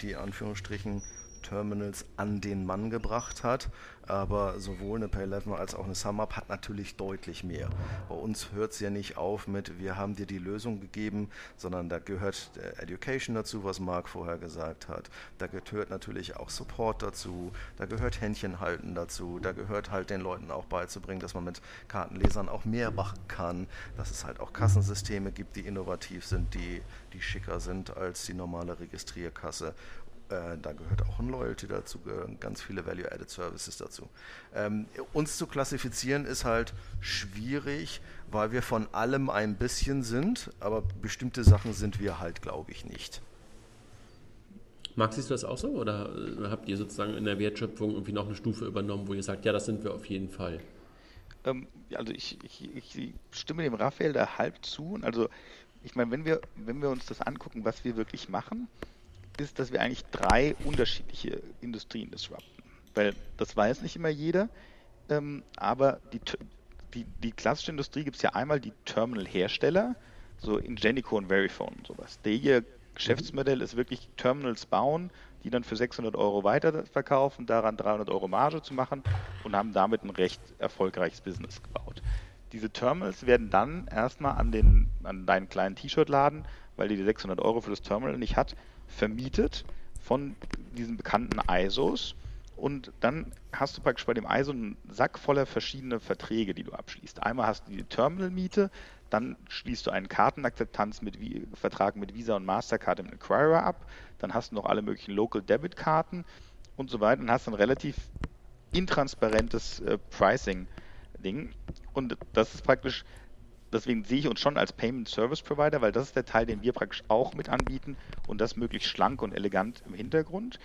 die in Anführungsstrichen Terminals an den Mann gebracht hat. Aber sowohl eine Pay11 als auch eine SumUp hat natürlich deutlich mehr. Bei uns hört es ja nicht auf mit, wir haben dir die Lösung gegeben, sondern da gehört Education dazu, was Marc vorher gesagt hat. Da gehört natürlich auch Support dazu, da gehört Händchen halten dazu, da gehört halt den Leuten auch beizubringen, dass man mit Kartenlesern auch mehr machen kann, dass es halt auch Kassensysteme gibt, die innovativ sind, die, die schicker sind als die normale Registrierkasse äh, da gehört auch ein Loyalty dazu, gehören ganz viele Value-Added Services dazu. Ähm, uns zu klassifizieren ist halt schwierig, weil wir von allem ein bisschen sind, aber bestimmte Sachen sind wir halt, glaube ich, nicht. Max, siehst du das auch so oder äh, habt ihr sozusagen in der Wertschöpfung irgendwie noch eine Stufe übernommen, wo ihr sagt, ja, das sind wir auf jeden Fall? Ähm, also ich, ich, ich, stimme dem Raphael da halb zu. Also ich meine, wenn wir, wenn wir uns das angucken, was wir wirklich machen, ist, dass wir eigentlich drei unterschiedliche Industrien disrupten. Weil das weiß nicht immer jeder, ähm, aber die, die, die klassische Industrie gibt es ja einmal die Terminal-Hersteller, so Ingenico und Verifone und sowas. Der ihr Geschäftsmodell ist wirklich Terminals bauen, die dann für 600 Euro weiterverkaufen, daran 300 Euro Marge zu machen und haben damit ein recht erfolgreiches Business gebaut. Diese Terminals werden dann erstmal an, den, an deinen kleinen T-Shirt-Laden, weil die die 600 Euro für das Terminal nicht hat, vermietet von diesen bekannten ISOs. Und dann hast du praktisch bei dem ISO einen Sack voller verschiedener Verträge, die du abschließt. Einmal hast du die Terminal-Miete, dann schließt du einen Kartenakzeptanz mit Vertrag mit Visa und Mastercard im Acquirer ab, dann hast du noch alle möglichen Local Debit Karten und so weiter und hast ein relativ intransparentes äh, Pricing Ding und das ist praktisch deswegen sehe ich uns schon als Payment Service Provider, weil das ist der Teil, den wir praktisch auch mit anbieten und das möglichst schlank und elegant im Hintergrund.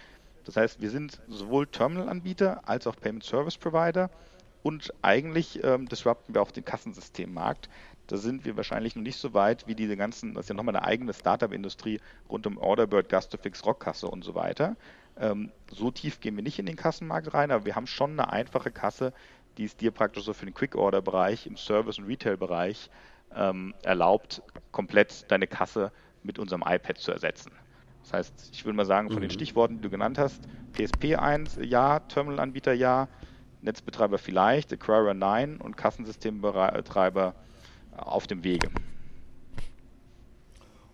Das heißt, wir sind sowohl Terminal-Anbieter als auch Payment Service Provider und eigentlich ähm, disrupten wir auch den Kassensystemmarkt. Da sind wir wahrscheinlich noch nicht so weit wie diese ganzen, das ist ja nochmal eine eigene Startup-Industrie rund um Orderbird, Gastofix, Rockkasse und so weiter. Ähm, so tief gehen wir nicht in den Kassenmarkt rein, aber wir haben schon eine einfache Kasse, die es dir praktisch so für den Quick-Order-Bereich im Service- und Retail-Bereich ähm, erlaubt, komplett deine Kasse mit unserem iPad zu ersetzen. Das heißt, ich würde mal sagen, von mhm. den Stichworten, die du genannt hast, PSP 1, ja, Terminal-Anbieter ja, Netzbetreiber vielleicht, Acquirer nein und Kassensystembetreiber auf dem Wege.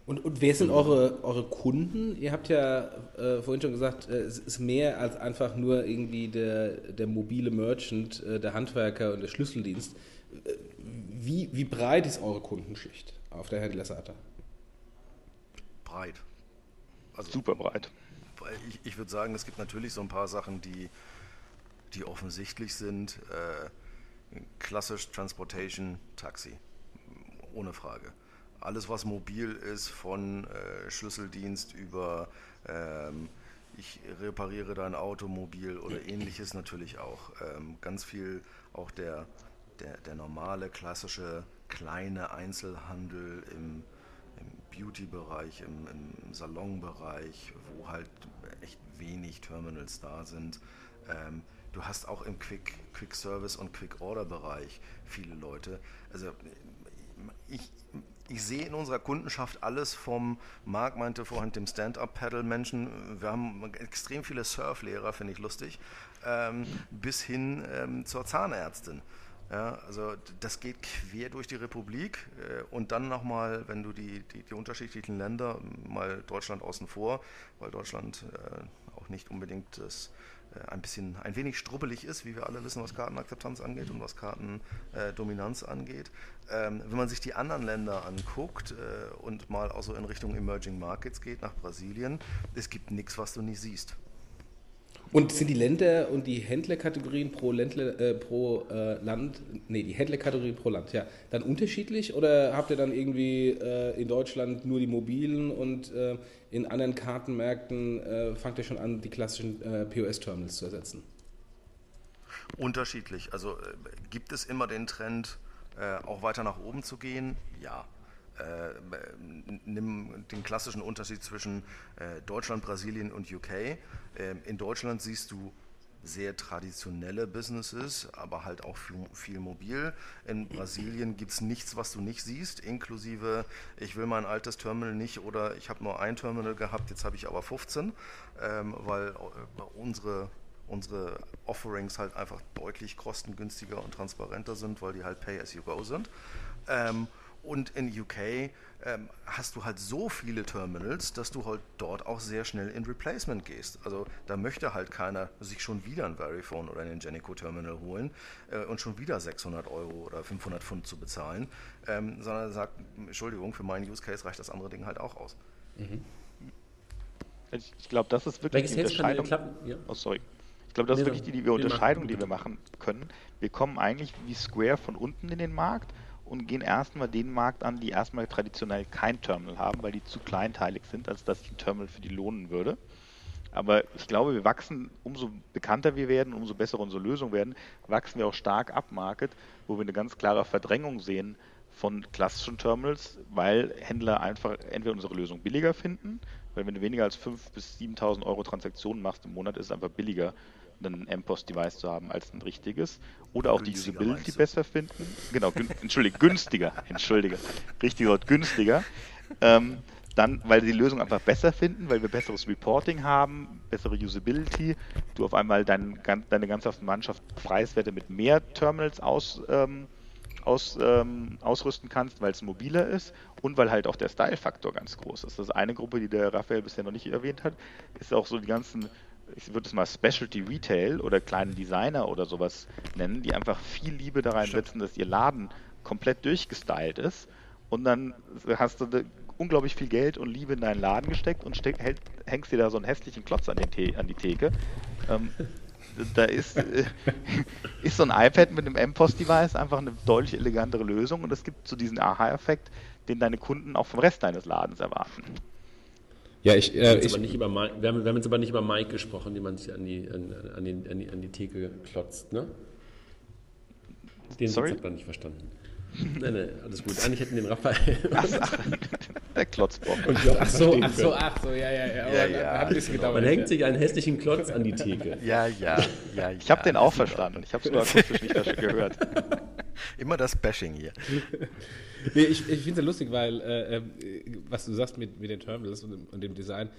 Und, und wer sind eure, eure Kunden? Ihr habt ja äh, vorhin schon gesagt, äh, es ist mehr als einfach nur irgendwie der, der mobile Merchant, äh, der Handwerker und der Schlüsseldienst. Äh, wie, wie breit ist eure Kundenschicht auf der Händlerseite? Breit. Also, Super breit. Ich, ich würde sagen, es gibt natürlich so ein paar Sachen, die, die offensichtlich sind. Äh, klassisch Transportation, Taxi. Ohne Frage alles, was mobil ist, von äh, Schlüsseldienst über ähm, ich repariere dein Automobil oder ähnliches natürlich auch. Ähm, ganz viel auch der, der, der normale, klassische, kleine Einzelhandel im, im Beauty-Bereich, im, im Salon-Bereich, wo halt echt wenig Terminals da sind. Ähm, du hast auch im Quick, Quick Service und Quick Order Bereich viele Leute. Also ich, ich sehe in unserer Kundenschaft alles vom, Marc meinte vorhin, dem Stand-Up-Paddle-Menschen, wir haben extrem viele Surflehrer, finde ich lustig, ähm, bis hin ähm, zur Zahnärztin. Ja, also das geht quer durch die Republik äh, und dann nochmal, wenn du die, die, die, unterschiedlichen Länder, mal Deutschland außen vor, weil Deutschland äh, auch nicht unbedingt das ein bisschen, ein wenig strubbelig ist, wie wir alle wissen, was Kartenakzeptanz angeht und was Kartendominanz äh, angeht. Ähm, wenn man sich die anderen Länder anguckt äh, und mal auch so in Richtung Emerging Markets geht, nach Brasilien, es gibt nichts, was du nicht siehst. Und sind die Länder und die Händlerkategorien pro, Ländler, äh, pro äh, Land, nee, die Händlerkategorien pro Land, ja, dann unterschiedlich oder habt ihr dann irgendwie äh, in Deutschland nur die mobilen und äh, in anderen Kartenmärkten äh, fangt ihr schon an, die klassischen äh, POS-Terminals zu ersetzen? Unterschiedlich. Also gibt es immer den Trend, auch weiter nach oben zu gehen? Ja. Äh, nimm den klassischen Unterschied zwischen äh, Deutschland, Brasilien und UK. Äh, in Deutschland siehst du sehr traditionelle Businesses, aber halt auch viel, viel mobil. In Brasilien gibt es nichts, was du nicht siehst, inklusive, ich will mein altes Terminal nicht oder ich habe nur ein Terminal gehabt, jetzt habe ich aber 15, ähm, weil äh, unsere unsere Offerings halt einfach deutlich kostengünstiger und transparenter sind, weil die halt Pay as you go sind. Ähm, und in UK ähm, hast du halt so viele Terminals, dass du halt dort auch sehr schnell in Replacement gehst. Also da möchte halt keiner sich schon wieder ein Verifone oder einen Genico Terminal holen äh, und schon wieder 600 Euro oder 500 Pfund zu bezahlen, ähm, sondern sagt, Entschuldigung, für meinen Use Case reicht das andere Ding halt auch aus. Mhm. Ich glaube, das ist wirklich Welches die Unterscheidung. Ja. Oh, sorry. Ich glaube, das ist wirklich die, die Unterscheidung, die wir machen können. Wir kommen eigentlich wie Square von unten in den Markt und gehen erstmal den Markt an, die erstmal traditionell kein Terminal haben, weil die zu kleinteilig sind, als dass sich ein Terminal für die lohnen würde. Aber ich glaube, wir wachsen, umso bekannter wir werden, umso besser unsere Lösungen werden, wachsen wir auch stark ab Market, wo wir eine ganz klare Verdrängung sehen von klassischen Terminals, weil Händler einfach entweder unsere Lösung billiger finden, weil wenn du weniger als 5.000 bis 7.000 Euro Transaktionen machst im Monat, ist es einfach billiger, ein MPOS-Device zu haben als ein richtiges. Oder auch günstiger die Usability besser finden. Genau, gün entschuldige, günstiger. Entschuldige. Richtig Wort, günstiger. Ähm, dann, weil sie die Lösung einfach besser finden, weil wir besseres Reporting haben, bessere Usability, du auf einmal dein, deine ganze Mannschaft Preiswerte mit mehr Terminals aus, ähm, aus, ähm, ausrüsten kannst, weil es mobiler ist und weil halt auch der Style-Faktor ganz groß ist. Das ist eine Gruppe, die der Raphael bisher noch nicht erwähnt hat, ist auch so die ganzen ich würde es mal Specialty Retail oder kleine Designer oder sowas nennen, die einfach viel Liebe da reinsetzen, dass ihr Laden komplett durchgestylt ist und dann hast du unglaublich viel Geld und Liebe in deinen Laden gesteckt und steck, hält, hängst dir da so einen hässlichen Klotz an, den an die Theke. Ähm, da ist, äh, ist so ein iPad mit einem M-Post-Device einfach eine deutlich elegantere Lösung und es gibt so diesen Aha-Effekt, den deine Kunden auch vom Rest deines Ladens erwarten. Ja, ich, äh, ich, wir, haben, wir, haben, jetzt aber nicht über Mike gesprochen, den man sich an die, an, an, die, an, die, an die Theke klotzt, ne? Den Sorry? hat man nicht verstanden. Nein, nein, alles gut. Eigentlich hätten den Raphael. Ach, der Klotzbock. ach so, ach so, ach so, ja, ja, ja. ja, ja hat genau. gedauert, man hängt sich einen hässlichen Klotz an die Theke. Ja, ja, ja. Ich habe den auch verstanden. Ich habe es nur akustisch nicht gehört. Immer das Bashing hier. nee, ich, ich finde es ja lustig, weil, äh, äh, was du sagst mit, mit den Terminals und, und dem Design,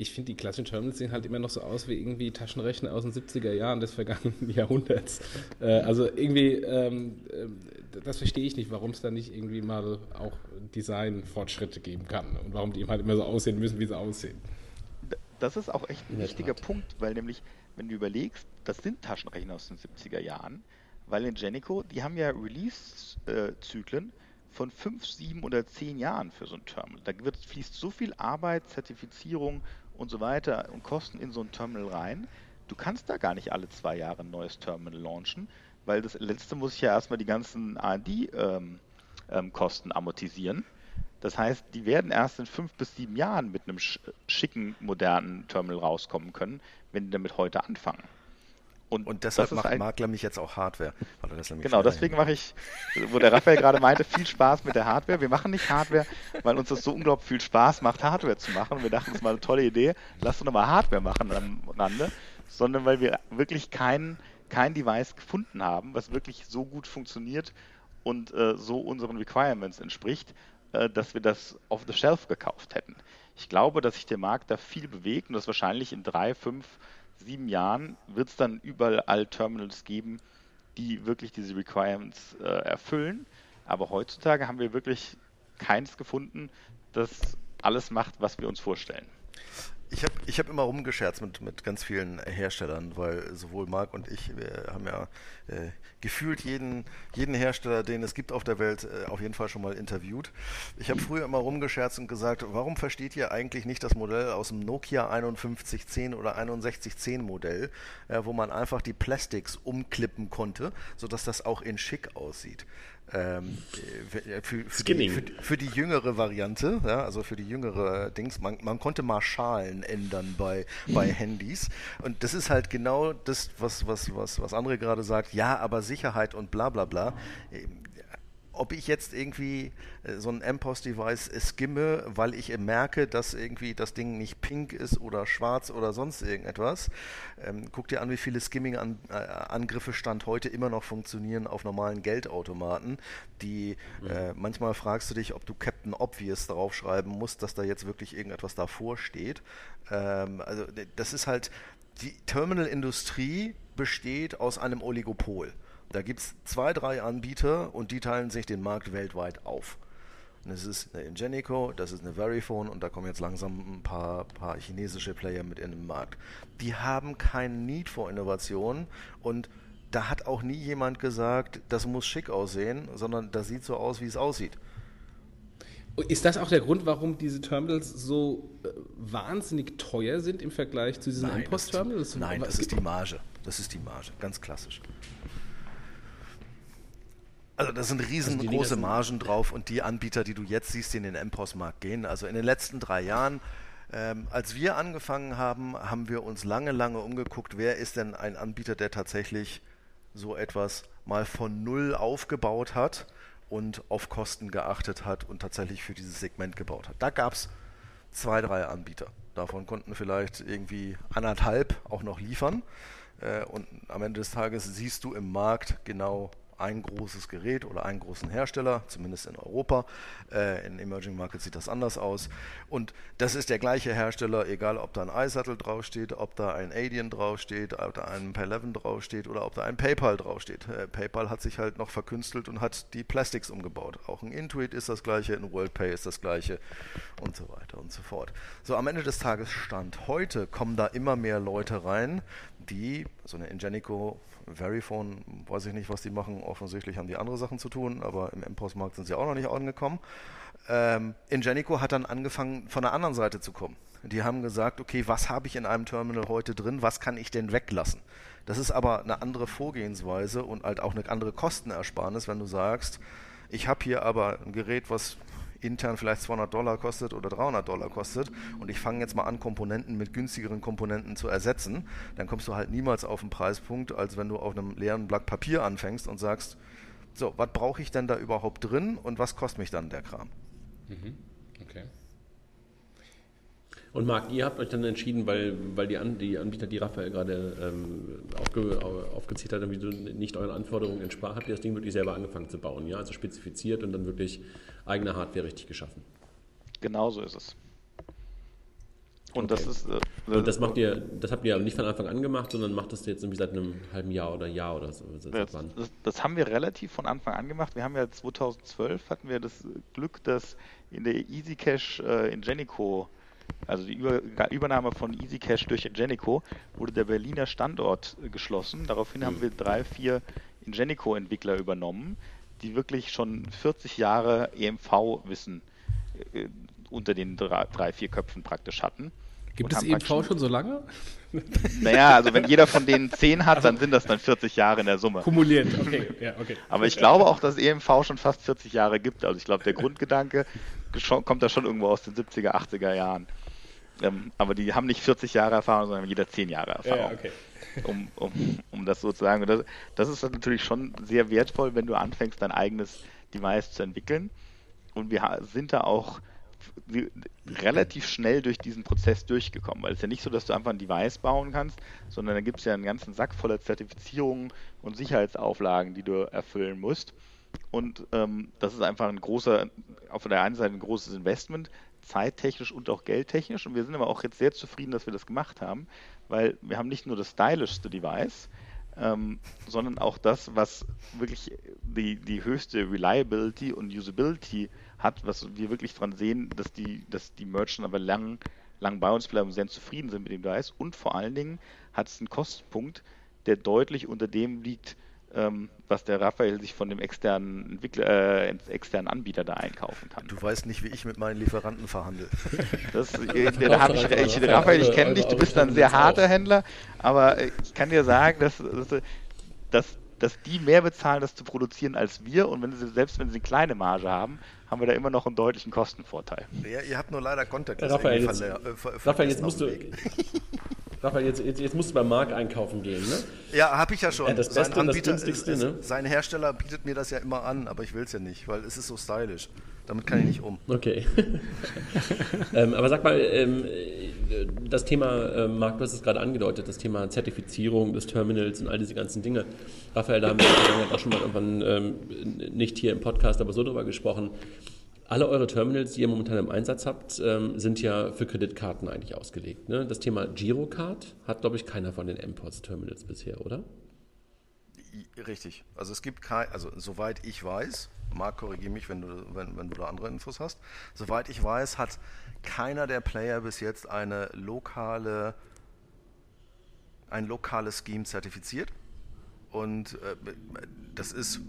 ich finde, die klassischen Terminals sehen halt immer noch so aus wie irgendwie Taschenrechner aus den 70er Jahren des vergangenen Jahrhunderts. Äh, also irgendwie, ähm, äh, das verstehe ich nicht, warum es da nicht irgendwie mal auch Designfortschritte geben kann und warum die eben halt immer so aussehen müssen, wie sie aussehen. Das ist auch echt ein wichtiger Punkt, weil nämlich, wenn du überlegst, das sind Taschenrechner aus den 70er Jahren, weil in Genico, die haben ja Release-Zyklen von 5, 7 oder 10 Jahren für so ein Terminal. Da wird, fließt so viel Arbeit, Zertifizierung und so weiter und Kosten in so ein Terminal rein. Du kannst da gar nicht alle zwei Jahre ein neues Terminal launchen, weil das letzte muss ich ja erstmal die ganzen AD-Kosten ähm, ähm, amortisieren. Das heißt, die werden erst in fünf bis sieben Jahren mit einem schicken, modernen Terminal rauskommen können, wenn die damit heute anfangen. Und, und deshalb macht Makler mich jetzt auch Hardware. genau, deswegen mache ich, wo der Raphael gerade meinte, viel Spaß mit der Hardware. Wir machen nicht Hardware, weil uns das so unglaublich viel Spaß macht, Hardware zu machen. Und wir dachten, das ist mal eine tolle Idee. Lass uns nochmal Hardware machen am Rande. Sondern weil wir wirklich kein, kein Device gefunden haben, was wirklich so gut funktioniert und äh, so unseren Requirements entspricht, äh, dass wir das off the shelf gekauft hätten. Ich glaube, dass sich der Markt da viel bewegt und das wahrscheinlich in drei, fünf sieben Jahren wird es dann überall Terminals geben, die wirklich diese Requirements äh, erfüllen. Aber heutzutage haben wir wirklich keins gefunden, das alles macht, was wir uns vorstellen. Ich habe ich hab immer rumgescherzt mit, mit ganz vielen Herstellern, weil sowohl Marc und ich, wir haben ja äh, gefühlt jeden, jeden Hersteller, den es gibt auf der Welt, äh, auf jeden Fall schon mal interviewt. Ich habe früher immer rumgescherzt und gesagt, warum versteht ihr eigentlich nicht das Modell aus dem Nokia 5110 oder 6110 Modell, äh, wo man einfach die Plastics umklippen konnte, sodass das auch in schick aussieht? Ähm, für, für, für, die, für, für, die, jüngere Variante, ja, also für die jüngere Dings, man, man konnte mal Schalen ändern bei, bei Handys. Und das ist halt genau das, was, was, was, was andere gerade sagt, ja, aber Sicherheit und bla bla bla. Ob ich jetzt irgendwie äh, so ein MPOS-Device skimme, weil ich merke, dass irgendwie das Ding nicht pink ist oder schwarz oder sonst irgendetwas. Ähm, guck dir an, wie viele Skimming-Angriffe Stand heute immer noch funktionieren auf normalen Geldautomaten, die mhm. äh, manchmal fragst du dich, ob du Captain Obvious draufschreiben musst, dass da jetzt wirklich irgendetwas davor steht. Ähm, also das ist halt, die Terminal-Industrie besteht aus einem Oligopol. Da gibt es zwei, drei Anbieter und die teilen sich den Markt weltweit auf. Und das ist eine Ingenico, das ist eine Verifone und da kommen jetzt langsam ein paar, paar chinesische Player mit in den Markt. Die haben keinen Need vor Innovation und da hat auch nie jemand gesagt, das muss schick aussehen, sondern das sieht so aus, wie es aussieht. Ist das auch der Grund, warum diese Terminals so äh, wahnsinnig teuer sind im Vergleich zu diesen Impost-Terminals? Nein, das ist die Marge. Das ist die Marge, ganz klassisch. Also da sind riesengroße also Margen drauf und die Anbieter, die du jetzt siehst, die in den MPOS-Markt gehen, also in den letzten drei Jahren, ähm, als wir angefangen haben, haben wir uns lange, lange umgeguckt, wer ist denn ein Anbieter, der tatsächlich so etwas mal von null aufgebaut hat und auf Kosten geachtet hat und tatsächlich für dieses Segment gebaut hat. Da gab es zwei, drei Anbieter. Davon konnten vielleicht irgendwie anderthalb auch noch liefern. Äh, und am Ende des Tages siehst du im Markt genau, ein großes Gerät oder einen großen Hersteller, zumindest in Europa. Äh, in Emerging Markets sieht das anders aus. Und das ist der gleiche Hersteller, egal ob da ein iSettle draufsteht, ob da ein Adyen draufsteht, ob da ein Pay11 draufsteht oder ob da ein PayPal draufsteht. Äh, PayPal hat sich halt noch verkünstelt und hat die Plastics umgebaut. Auch ein Intuit ist das gleiche, ein WorldPay ist das gleiche und so weiter und so fort. So, am Ende des Tages stand heute kommen da immer mehr Leute rein, die so eine Ingenico Verifone, weiß ich nicht, was die machen. Offensichtlich haben die andere Sachen zu tun, aber im MPOS-Markt sind sie auch noch nicht angekommen. Ähm, Ingenico hat dann angefangen, von der anderen Seite zu kommen. Die haben gesagt, okay, was habe ich in einem Terminal heute drin, was kann ich denn weglassen? Das ist aber eine andere Vorgehensweise und halt auch eine andere Kostenersparnis, wenn du sagst, ich habe hier aber ein Gerät, was intern vielleicht 200 Dollar kostet oder 300 Dollar kostet und ich fange jetzt mal an, Komponenten mit günstigeren Komponenten zu ersetzen, dann kommst du halt niemals auf einen Preispunkt, als wenn du auf einem leeren Blatt Papier anfängst und sagst, so, was brauche ich denn da überhaupt drin und was kostet mich dann der Kram? Mhm. Okay. Und Marc, ihr habt euch dann entschieden, weil, weil die, An die Anbieter, die Raphael gerade ähm, aufge aufgezählt hat, nicht euren Anforderungen entsprach, habt ihr das Ding wirklich selber angefangen zu bauen, ja? Also spezifiziert und dann wirklich eigene Hardware richtig geschaffen. Genau so ist es. Und okay. das ist. Äh, und das macht ihr, das habt ihr nicht von Anfang an gemacht, sondern macht das jetzt irgendwie seit einem halben Jahr oder Jahr oder so. Das, das, das, haben wir relativ von Anfang an gemacht. Wir haben ja 2012 hatten wir das Glück, dass in der EasyCache äh, in Genico also die Über Übernahme von EasyCash durch Ingenico, wurde der Berliner Standort äh, geschlossen. Daraufhin mhm. haben wir drei, vier Ingenico-Entwickler übernommen, die wirklich schon 40 Jahre EMV-Wissen äh, unter den drei, drei, vier Köpfen praktisch hatten. Gibt es EMV schon so lange? Naja, also wenn jeder von denen 10 hat, also, dann sind das dann 40 Jahre in der Summe. Kumuliert, okay. Ja, okay. Aber ich glaube auch, dass EMV schon fast 40 Jahre gibt. Also ich glaube, der Grundgedanke kommt da schon irgendwo aus den 70er, 80er Jahren. Ähm, aber die haben nicht 40 Jahre Erfahrung, sondern jeder 10 Jahre Erfahrung. Ja, okay. um, um, um das so zu sagen. Das, das ist natürlich schon sehr wertvoll, wenn du anfängst, dein eigenes Device zu entwickeln. Und wir sind da auch relativ schnell durch diesen Prozess durchgekommen, weil es ist ja nicht so, dass du einfach ein Device bauen kannst, sondern da gibt es ja einen ganzen Sack voller Zertifizierungen und Sicherheitsauflagen, die du erfüllen musst. Und ähm, das ist einfach ein großer, auf der einen Seite ein großes Investment, zeittechnisch und auch geldtechnisch. Und wir sind aber auch jetzt sehr zufrieden, dass wir das gemacht haben, weil wir haben nicht nur das stylischste Device, ähm, sondern auch das, was wirklich die, die höchste Reliability und Usability hat, was wir wirklich dran sehen, dass die, dass die Merchants aber lang, lang bei uns bleiben und sehr zufrieden sind mit dem Device. Und vor allen Dingen hat es einen Kostenpunkt, der deutlich unter dem liegt, was der Raphael sich von dem externen Entwickler, äh, externen Anbieter da einkaufen kann. Du weißt nicht, wie ich mit meinen Lieferanten verhandle. Das, äh, da habe ich, ich, Raphael, ich kenne dich, du bist ein sehr harter Händler, aber ich kann dir sagen, dass, dass, dass die mehr bezahlen, das zu produzieren als wir und wenn sie, selbst wenn sie eine kleine Marge haben, haben wir da immer noch einen deutlichen Kostenvorteil. Ja, ihr habt nur leider Kontakt. Raphael, jetzt, Raphael, jetzt musst du, Raphael, jetzt, jetzt, jetzt, musst du bei Mark einkaufen gehen, ne? Ja, habe ich ja schon. Ja, das Beste sein Anbieter, das ne? Sein Hersteller bietet mir das ja immer an, aber ich will es ja nicht, weil es ist so stylisch. Damit kann ich nicht um. Okay. ähm, aber sag mal, ähm, das Thema, äh, Marc, du hast es gerade angedeutet, das Thema Zertifizierung des Terminals und all diese ganzen Dinge. Raphael, da haben wir auch schon mal irgendwann ähm, nicht hier im Podcast, aber so drüber gesprochen. Alle eure Terminals, die ihr momentan im Einsatz habt, ähm, sind ja für Kreditkarten eigentlich ausgelegt. Ne? Das Thema Girocard hat, glaube ich, keiner von den M-Ports-Terminals bisher, oder? Richtig. Also es gibt kein, also soweit ich weiß, Marc, korrigiere mich, wenn du, wenn, wenn du da andere Infos hast. Soweit ich weiß, hat keiner der Player bis jetzt eine lokale, ein lokales Scheme zertifiziert. Und äh, das ist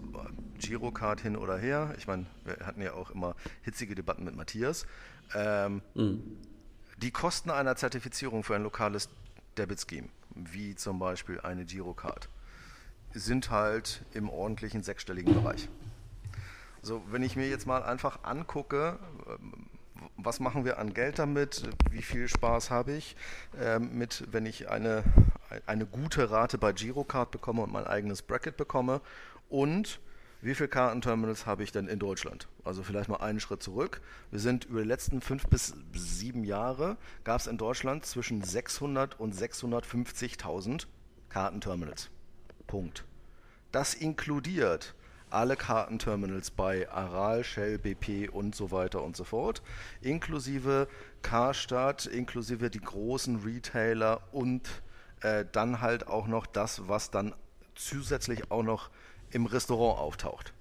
Girocard hin oder her. Ich meine, wir hatten ja auch immer hitzige Debatten mit Matthias. Ähm, mhm. Die Kosten einer Zertifizierung für ein lokales Debit-Scheme, wie zum Beispiel eine Girocard, sind halt im ordentlichen sechsstelligen Bereich. So, wenn ich mir jetzt mal einfach angucke, ähm, was machen wir an Geld damit, wie viel Spaß habe ich äh, mit, wenn ich eine, eine gute Rate bei Girocard bekomme und mein eigenes Bracket bekomme und wie viele Kartenterminals habe ich denn in Deutschland? Also vielleicht mal einen Schritt zurück. Wir sind über die letzten fünf bis sieben Jahre, gab es in Deutschland zwischen 600 und 650.000 Kartenterminals. Punkt. Das inkludiert alle Kartenterminals bei Aral, Shell, BP und so weiter und so fort, inklusive Karstadt, inklusive die großen Retailer und äh, dann halt auch noch das, was dann zusätzlich auch noch im Restaurant auftaucht.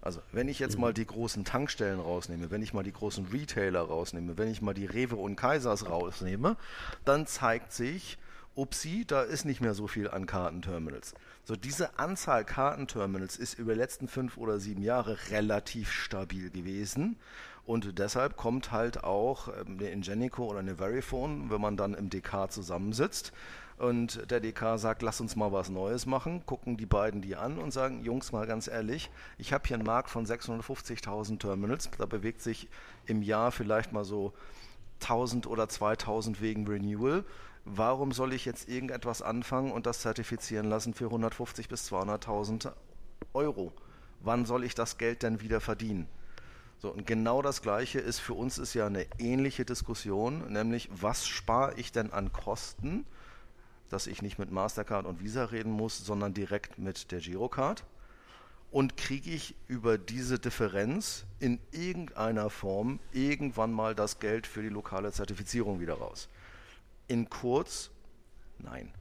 Also wenn ich jetzt mhm. mal die großen Tankstellen rausnehme, wenn ich mal die großen Retailer rausnehme, wenn ich mal die Rewe und Kaisers rausnehme, dann zeigt sich, upsi, da ist nicht mehr so viel an Kartenterminals. So, diese Anzahl Kartenterminals ist über die letzten fünf oder sieben Jahre relativ stabil gewesen. Und deshalb kommt halt auch ähm, eine Ingenico oder eine Verifone, wenn man dann im DK zusammensitzt. Und der DK sagt, lass uns mal was Neues machen, gucken die beiden die an und sagen, Jungs, mal ganz ehrlich, ich habe hier einen Markt von 650.000 Terminals, da bewegt sich im Jahr vielleicht mal so 1000 oder 2000 wegen Renewal warum soll ich jetzt irgendetwas anfangen und das zertifizieren lassen für 150 bis 200.000 Euro? Wann soll ich das Geld denn wieder verdienen? So, und genau das Gleiche ist für uns ist ja eine ähnliche Diskussion, nämlich was spare ich denn an Kosten, dass ich nicht mit Mastercard und Visa reden muss, sondern direkt mit der Girocard? Und kriege ich über diese Differenz in irgendeiner Form irgendwann mal das Geld für die lokale Zertifizierung wieder raus? In kurz, nein.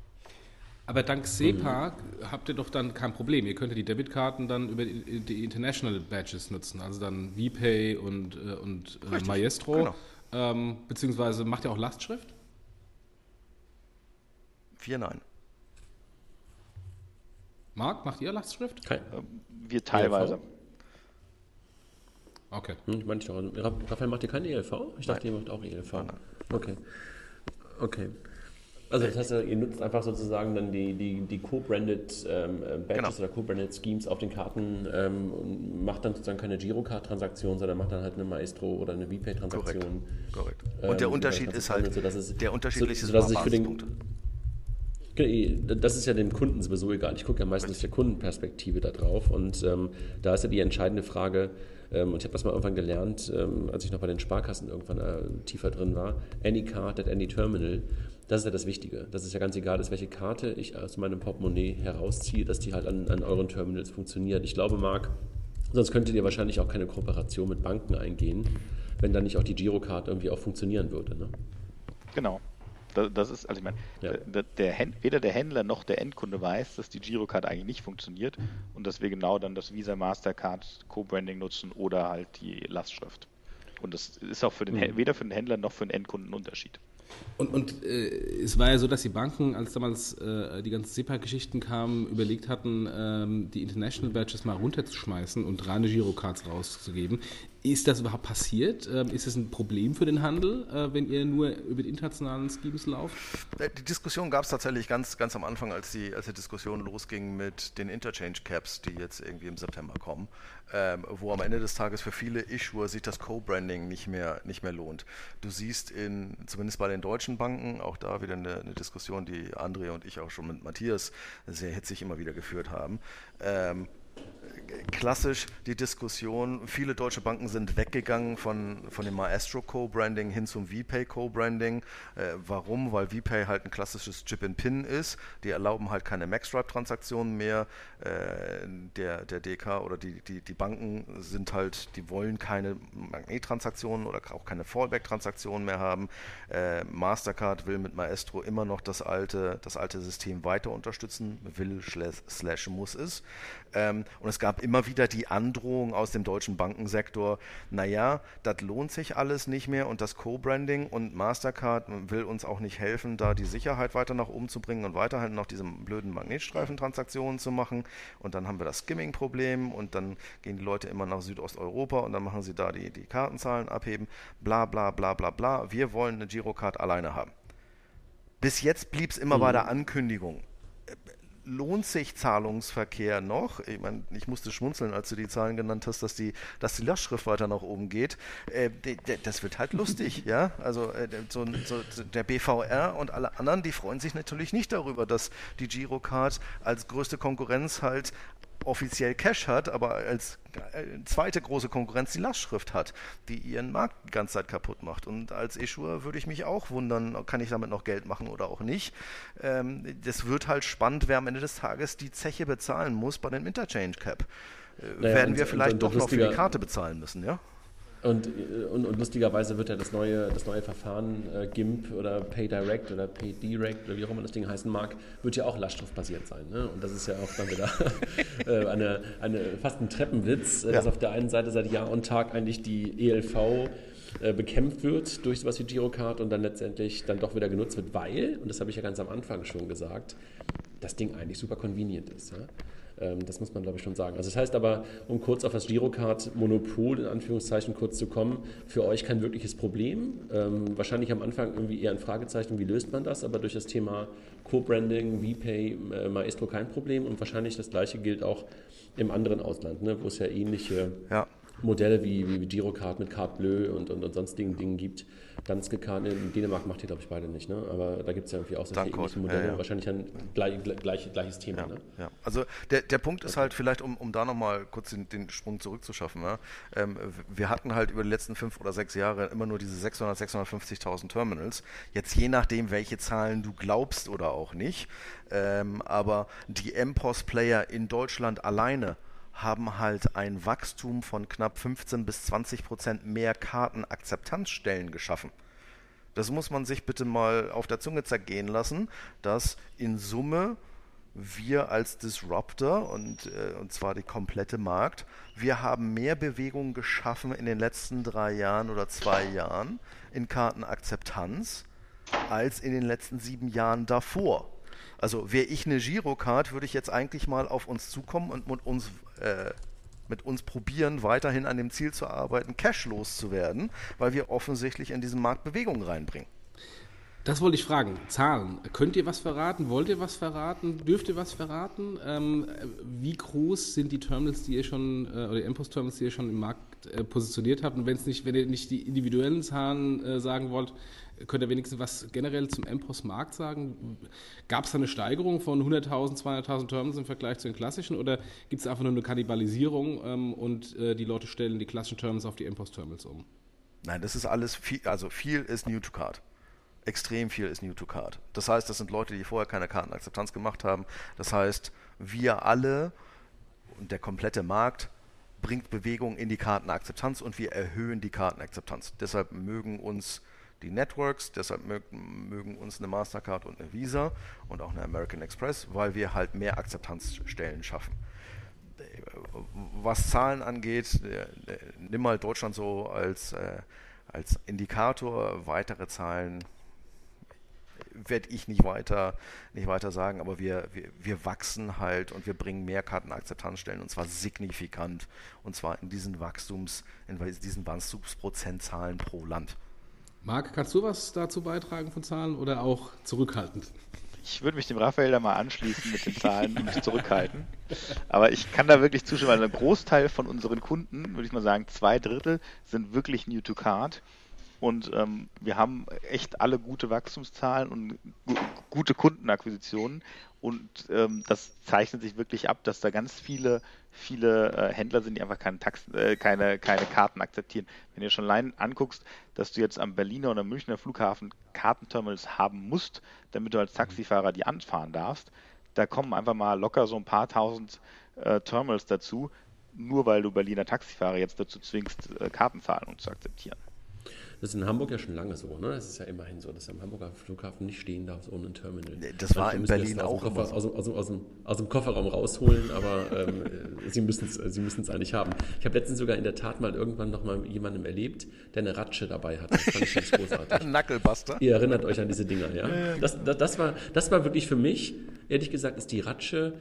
Aber dank SEPA mhm. habt ihr doch dann kein Problem. Ihr könnt die Debitkarten dann über die International Badges nutzen, also dann VPay und, äh, und äh, Maestro. Genau. Ähm, beziehungsweise macht ihr auch Lastschrift? Vier Nein. Marc, macht ihr Lastschrift? Kein, wir teilweise. ELV? Okay. Hm, manche Raphael macht ihr keine ELV? Ich dachte, Nein. ihr macht auch ELV. Nein. Okay. Okay. Also das heißt, ihr nutzt einfach sozusagen dann die, die, die Co-branded ähm, äh, Badges genau. oder Co-branded Schemes auf den Karten ähm, und macht dann sozusagen keine Girocard-Transaktion, sondern macht dann halt eine Maestro oder eine VPay-Transaktion. Korrekt. Korrekt. Und ähm, der Unterschied ist halt, so, es, der unterschiedliche so, so, für den, das ist ja dem Kunden sowieso egal. Ich gucke ja meistens aus der Kundenperspektive da drauf und ähm, da ist ja die entscheidende Frage, ähm, und ich habe das mal irgendwann gelernt, ähm, als ich noch bei den Sparkassen irgendwann äh, tiefer drin war. Any card at any terminal. Das ist ja das Wichtige. Das ist ja ganz egal, dass welche Karte ich aus meinem Portemonnaie herausziehe, dass die halt an, an euren Terminals funktioniert. Ich glaube, Marc, sonst könntet ihr wahrscheinlich auch keine Kooperation mit Banken eingehen, wenn dann nicht auch die Girocard irgendwie auch funktionieren würde. Ne? Genau. Das ist, also ich meine, ja. der, der, weder der Händler noch der Endkunde weiß, dass die Girocard eigentlich nicht funktioniert und dass wir genau dann das Visa Mastercard Co-Branding nutzen oder halt die Lastschrift. Und das ist auch für den, mhm. weder für den Händler noch für den Endkunden ein Unterschied. Und, und äh, es war ja so, dass die Banken, als damals äh, die ganzen SEPA-Geschichten kamen, überlegt hatten, ähm, die International Badges mal runterzuschmeißen und reine Girocards rauszugeben. Ist das überhaupt passiert? Ähm, ist es ein Problem für den Handel, äh, wenn ihr nur über die internationalen Schemes lauft? Äh, die Diskussion gab es tatsächlich ganz, ganz am Anfang, als die, als die Diskussion losging mit den Interchange Caps, die jetzt irgendwie im September kommen, ähm, wo am Ende des Tages für viele Issuer sich das Co-Branding nicht mehr, nicht mehr lohnt. Du siehst in, zumindest bei den deutschen Banken, auch da wieder eine, eine Diskussion, die André und ich auch schon mit Matthias sehr hitzig immer wieder geführt haben. Klassisch die Diskussion, viele deutsche Banken sind weggegangen von, von dem Maestro Co-Branding hin zum VPay Co-Branding. Äh, warum? Weil VPay halt ein klassisches Chip-in-Pin ist. Die erlauben halt keine Maxstripe-Transaktionen mehr. Äh, der, der DK oder die, die, die Banken sind halt, die wollen keine Magnet-Transaktionen oder auch keine Fallback-Transaktionen mehr haben. Äh, Mastercard will mit Maestro immer noch das alte, das alte System weiter unterstützen, will slash muss es. Ähm, und es gab immer wieder die Androhung aus dem deutschen Bankensektor, naja, das lohnt sich alles nicht mehr und das Co-Branding und Mastercard will uns auch nicht helfen, da die Sicherheit weiter nach oben zu bringen und weiterhin noch diese blöden Magnetstreifentransaktionen zu machen. Und dann haben wir das Skimming-Problem und dann gehen die Leute immer nach Südosteuropa und dann machen sie da die, die Kartenzahlen abheben, bla bla bla bla bla. Wir wollen eine Girocard alleine haben. Bis jetzt blieb es immer mhm. bei der Ankündigung lohnt sich Zahlungsverkehr noch? Ich meine, ich musste schmunzeln, als du die Zahlen genannt hast, dass die, dass die Lastschrift weiter nach oben geht. Äh, das wird halt lustig, ja. Also äh, so, so, der BVR und alle anderen, die freuen sich natürlich nicht darüber, dass die Girocard als größte Konkurrenz halt offiziell Cash hat, aber als äh, zweite große Konkurrenz die Lastschrift hat, die ihren Markt die ganze Zeit kaputt macht. Und als Issuer würde ich mich auch wundern, kann ich damit noch Geld machen oder auch nicht. Ähm, das wird halt spannend, wer am Ende des Tages die Zeche bezahlen muss bei dem Interchange Cap. Äh, naja, werden wir vielleicht doch noch für die Karte bezahlen müssen, ja? Und, und, und, lustigerweise wird ja das neue, das neue Verfahren äh, GIMP oder PayDirect oder PayDirect oder wie auch immer das Ding heißen mag, wird ja auch lastschriftbasiert sein. Ne? Und das ist ja auch dann wieder äh, eine, eine, fast ein Treppenwitz, äh, ja. dass auf der einen Seite seit Jahr und Tag eigentlich die ELV äh, bekämpft wird durch sowas wie Girocard und dann letztendlich dann doch wieder genutzt wird, weil, und das habe ich ja ganz am Anfang schon gesagt, das Ding eigentlich super convenient ist. Ja? Ähm, das muss man, glaube ich, schon sagen. Also das heißt aber, um kurz auf das Girocard-Monopol in Anführungszeichen kurz zu kommen, für euch kein wirkliches Problem. Ähm, wahrscheinlich am Anfang irgendwie eher ein Fragezeichen, wie löst man das, aber durch das Thema Co-Branding, VPay, äh, Maestro kein Problem und wahrscheinlich das gleiche gilt auch im anderen Ausland, ne, wo es ja ähnliche ja. Modelle wie, wie Girocard mit Carte Bleu und, und, und sonstigen Dingen gibt. Danske Card in Dänemark macht ihr, glaube ich, beide nicht, ne? aber da gibt es ja irgendwie auch solche ähnlichen Modelle. Ja, ja. Wahrscheinlich ein gleich, gleich, gleiches Thema. Ja, ne? ja. Also der, der Punkt ist halt vielleicht, um, um da nochmal kurz den, den Sprung zurückzuschaffen. Ja? Ähm, wir hatten halt über die letzten fünf oder sechs Jahre immer nur diese 600, 650.000 Terminals. Jetzt je nachdem, welche Zahlen du glaubst oder auch nicht. Ähm, aber die MPOS-Player in Deutschland alleine haben halt ein Wachstum von knapp 15 bis 20 Prozent mehr Kartenakzeptanzstellen geschaffen. Das muss man sich bitte mal auf der Zunge zergehen lassen, dass in Summe wir als Disruptor und, äh, und zwar die komplette Markt, wir haben mehr Bewegung geschaffen in den letzten drei Jahren oder zwei Jahren in Kartenakzeptanz als in den letzten sieben Jahren davor. Also wäre ich eine Girocard, würde ich jetzt eigentlich mal auf uns zukommen und mit uns, äh, mit uns probieren, weiterhin an dem Ziel zu arbeiten, cashlos zu werden, weil wir offensichtlich in diesen Markt Bewegung reinbringen. Das wollte ich fragen. Zahlen. Könnt ihr was verraten? Wollt ihr was verraten? Dürft ihr was verraten? Ähm, wie groß sind die Terminals, die ihr schon, äh, oder die MPOS-Terminals, die ihr schon im Markt äh, positioniert habt? Und wenn es nicht, wenn ihr nicht die individuellen Zahlen äh, sagen wollt, Könnt ihr wenigstens was generell zum MPOS-Markt sagen? Gab es da eine Steigerung von 100.000, 200.000 Terminals im Vergleich zu den klassischen oder gibt es einfach nur eine Kannibalisierung ähm, und äh, die Leute stellen die klassischen Terminals auf die MPOS-Terminals um? Nein, das ist alles viel, also viel ist New to Card. Extrem viel ist New to Card. Das heißt, das sind Leute, die vorher keine Kartenakzeptanz gemacht haben. Das heißt, wir alle und der komplette Markt bringt Bewegung in die Kartenakzeptanz und wir erhöhen die Kartenakzeptanz. Deshalb mögen uns die Networks, deshalb mögen, uns eine Mastercard und eine Visa und auch eine American Express, weil wir halt mehr Akzeptanzstellen schaffen. Was Zahlen angeht, nimm mal Deutschland so als, äh, als Indikator, weitere Zahlen werde ich nicht weiter, nicht weiter sagen, aber wir, wir, wir wachsen halt und wir bringen mehr Kartenakzeptanzstellen und zwar signifikant und zwar in diesen Wachstums, in diesen Wachstumsprozentzahlen pro Land. Marc, kannst du was dazu beitragen von Zahlen oder auch zurückhaltend? Ich würde mich dem Raphael da mal anschließen mit den Zahlen und mich zurückhalten. Aber ich kann da wirklich zustimmen, weil ein Großteil von unseren Kunden, würde ich mal sagen, zwei Drittel sind wirklich New to Card. Und ähm, wir haben echt alle gute Wachstumszahlen und gu gute Kundenakquisitionen. Und ähm, das zeichnet sich wirklich ab, dass da ganz viele, viele äh, Händler sind, die einfach keine, Tax äh, keine, keine Karten akzeptieren. Wenn du schon allein anguckst, dass du jetzt am Berliner oder Münchner Flughafen Kartenterminals haben musst, damit du als Taxifahrer die anfahren darfst, da kommen einfach mal locker so ein paar tausend äh, Terminals dazu, nur weil du Berliner Taxifahrer jetzt dazu zwingst, äh, Kartenzahlungen zu akzeptieren. Das ist in Hamburg ja schon lange so, ne? Es ist ja immerhin so, dass am Hamburger Flughafen nicht stehen darfst ohne ein Terminal. Das war in Berlin auch Koffer, so. aus, aus, aus, dem, aus, dem, Kofferraum rausholen, aber ähm, sie müssen es sie müssen's eigentlich haben. Ich habe letztens sogar in der Tat mal irgendwann noch mal jemandem erlebt, der eine Ratsche dabei hatte. Das fand ich ganz großartig. Knucklebuster. Ihr erinnert euch an diese Dinger, ja? Das, das, das, war, das war wirklich für mich, ehrlich gesagt, ist die Ratsche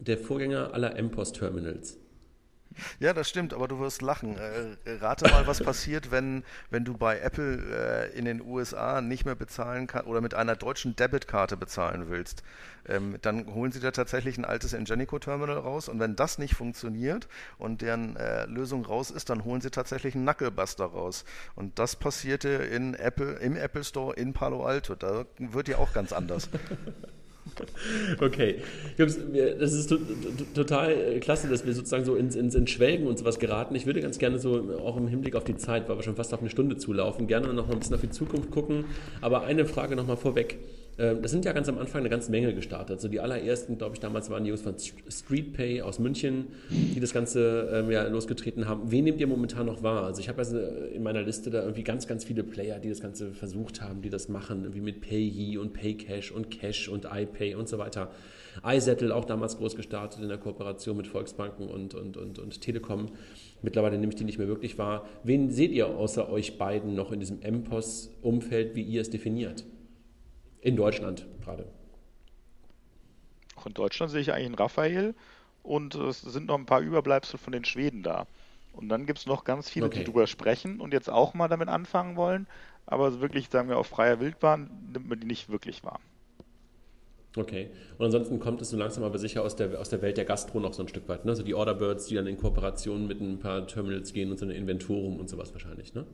der Vorgänger aller M-Post-Terminals. Ja, das stimmt, aber du wirst lachen. Äh, rate mal, was passiert, wenn, wenn du bei Apple äh, in den USA nicht mehr bezahlen kannst oder mit einer deutschen Debitkarte bezahlen willst. Ähm, dann holen sie da tatsächlich ein altes Ingenico-Terminal raus und wenn das nicht funktioniert und deren äh, Lösung raus ist, dann holen sie tatsächlich einen Knucklebuster raus. Und das passierte in Apple, im Apple Store in Palo Alto. Da wird ja auch ganz anders. Okay, Jungs, das ist total äh, klasse, dass wir sozusagen so ins, ins, ins Schwelgen und sowas geraten. Ich würde ganz gerne so, auch im Hinblick auf die Zeit, weil wir schon fast auf eine Stunde zulaufen, gerne noch ein bisschen auf die Zukunft gucken. Aber eine Frage noch mal vorweg. Ähm, das sind ja ganz am Anfang eine ganze Menge gestartet. Also die allerersten, glaube ich, damals waren die Jungs von StreetPay aus München, die das Ganze ähm, ja, losgetreten haben. Wen nehmt ihr momentan noch wahr? Also ich habe also in meiner Liste da irgendwie ganz, ganz viele Player, die das Ganze versucht haben, die das machen, wie mit PayYe und PayCash und Cash und iPay und so weiter. iSettle auch damals groß gestartet in der Kooperation mit Volksbanken und, und, und, und Telekom. Mittlerweile nehme ich die nicht mehr wirklich wahr. Wen seht ihr außer euch beiden noch in diesem MPOS-Umfeld, wie ihr es definiert? In Deutschland gerade. Auch in Deutschland sehe ich eigentlich einen Raphael und es sind noch ein paar Überbleibsel von den Schweden da. Und dann gibt es noch ganz viele, okay. die drüber sprechen und jetzt auch mal damit anfangen wollen, aber wirklich, sagen wir, auf freier Wildbahn nimmt man die nicht wirklich wahr. Okay. Und ansonsten kommt es so langsam aber sicher aus der, aus der Welt der Gastro noch so ein Stück weit. Ne? Also die Orderbirds, die dann in Kooperation mit ein paar Terminals gehen und so ein Inventorum und sowas wahrscheinlich, ne?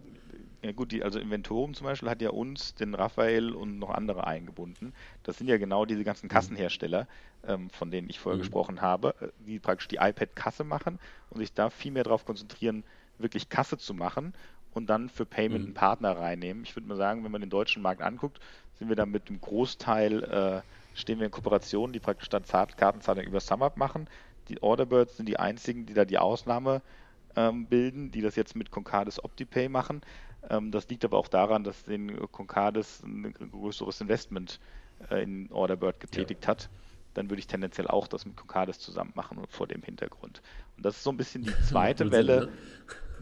Ja gut, die, also Inventorum zum Beispiel hat ja uns, den Raphael und noch andere eingebunden. Das sind ja genau diese ganzen mhm. Kassenhersteller, ähm, von denen ich vorher mhm. gesprochen habe, äh, die praktisch die iPad-Kasse machen und sich da viel mehr darauf konzentrieren, wirklich Kasse zu machen und dann für Payment mhm. einen Partner reinnehmen. Ich würde mal sagen, wenn man den deutschen Markt anguckt, sind wir da mit dem Großteil, äh, stehen wir in Kooperationen, die praktisch dann Kartenzahlung über SumUp machen. Die Orderbirds sind die einzigen, die da die Ausnahme ähm, bilden, die das jetzt mit Concardis OptiPay machen. Ähm, das liegt aber auch daran, dass den Concardis ein größeres Investment äh, in Orderbird getätigt ja. hat. Dann würde ich tendenziell auch das mit Concardis zusammen machen vor dem Hintergrund. Und das ist so ein bisschen die zweite Welle. Ne?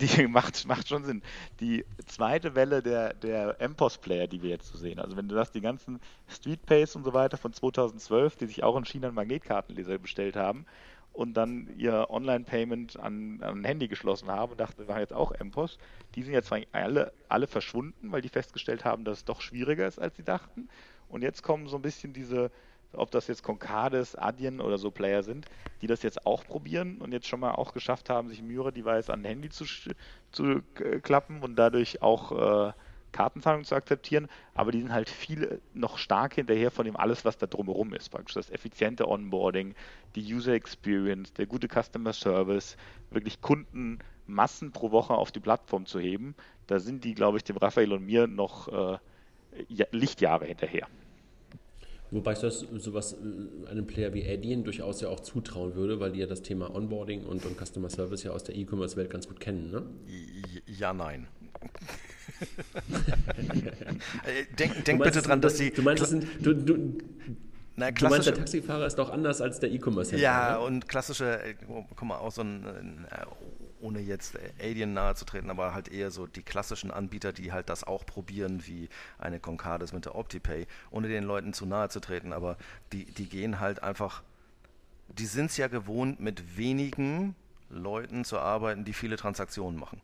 Die macht, macht schon Sinn. Die zweite Welle der, der MPOS-Player, die wir jetzt so sehen. Also wenn du das, die ganzen Streetpays und so weiter von 2012, die sich auch in China einen Magnetkartenleser bestellt haben, und dann ihr Online-Payment an, an ein Handy geschlossen haben und dachten, wir machen jetzt auch MPOS. Die sind jetzt alle, alle verschwunden, weil die festgestellt haben, dass es doch schwieriger ist, als sie dachten. Und jetzt kommen so ein bisschen diese, ob das jetzt Concades, Adyen oder so Player sind, die das jetzt auch probieren und jetzt schon mal auch geschafft haben, sich Myra-Device an ein Handy zu, zu klappen und dadurch auch äh, Kartenzahlung zu akzeptieren, aber die sind halt viel noch stark hinterher von dem alles, was da drumherum ist. Praktisch das effiziente Onboarding, die User Experience, der gute Customer Service, wirklich Kundenmassen pro Woche auf die Plattform zu heben. Da sind die, glaube ich, dem Raphael und mir noch äh, Lichtjahre hinterher. Wobei ich das sowas äh, einem Player wie Adyen durchaus ja auch zutrauen würde, weil die ja das Thema Onboarding und, und Customer Service ja aus der E-Commerce-Welt ganz gut kennen, ne? Ja, nein. Denk, denk bitte dran, dass sie. Du meinst, das sind. Du, du, na, du meinst, der Taxifahrer ist doch anders als der E-Commerce-Händler. Ja, oder? und klassische, äh, guck mal, auch so ein, ohne jetzt Alien nahe zu treten, aber halt eher so die klassischen Anbieter, die halt das auch probieren, wie eine Concardis mit der OptiPay, ohne den Leuten zu nahe zu treten, aber die, die gehen halt einfach, die sind es ja gewohnt, mit wenigen Leuten zu arbeiten, die viele Transaktionen machen.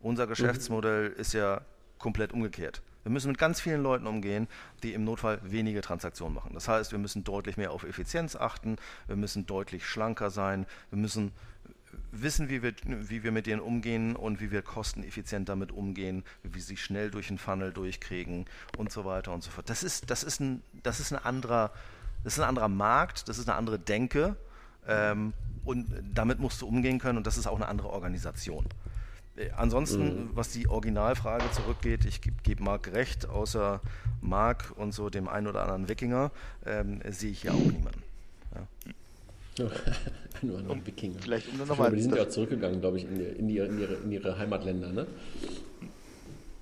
Unser mhm. Geschäftsmodell mhm. ist ja komplett umgekehrt. Wir müssen mit ganz vielen Leuten umgehen, die im Notfall wenige Transaktionen machen. Das heißt, wir müssen deutlich mehr auf Effizienz achten, wir müssen deutlich schlanker sein, wir müssen wissen, wie wir, wie wir mit denen umgehen und wie wir kosteneffizient damit umgehen, wie wir sie schnell durch den Funnel durchkriegen und so weiter und so fort. Das ist, das ist, ein, das ist, ein, anderer, das ist ein anderer Markt, das ist eine andere Denke ähm, und damit musst du umgehen können und das ist auch eine andere Organisation. Äh, ansonsten, mhm. was die Originalfrage zurückgeht, ich gebe geb Marc recht, außer Marc und so dem einen oder anderen Wikinger, ähm, sehe ich ja auch niemanden. Ja. Nur ein Wikinger. Vielleicht um nochmal. Die sind ja zurückgegangen, glaube ich, in, in, ihre, in, ihre, in ihre Heimatländer, ne?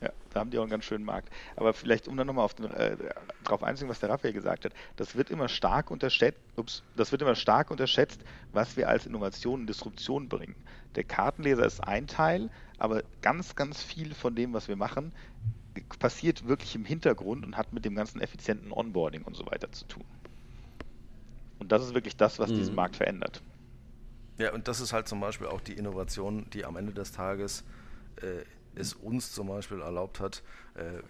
Ja, da haben die auch einen ganz schönen Markt. Aber vielleicht, um dann nochmal äh, darauf einzugehen, was der Raphael gesagt hat, das wird immer stark unterschätzt, ups, das wird immer stark unterschätzt, was wir als Innovation und Disruption bringen. Der Kartenleser ist ein Teil, aber ganz, ganz viel von dem, was wir machen, passiert wirklich im Hintergrund und hat mit dem ganzen effizienten Onboarding und so weiter zu tun. Und das ist wirklich das, was mhm. diesen Markt verändert. Ja, und das ist halt zum Beispiel auch die Innovation, die am Ende des Tages äh, es uns zum Beispiel erlaubt hat. Äh,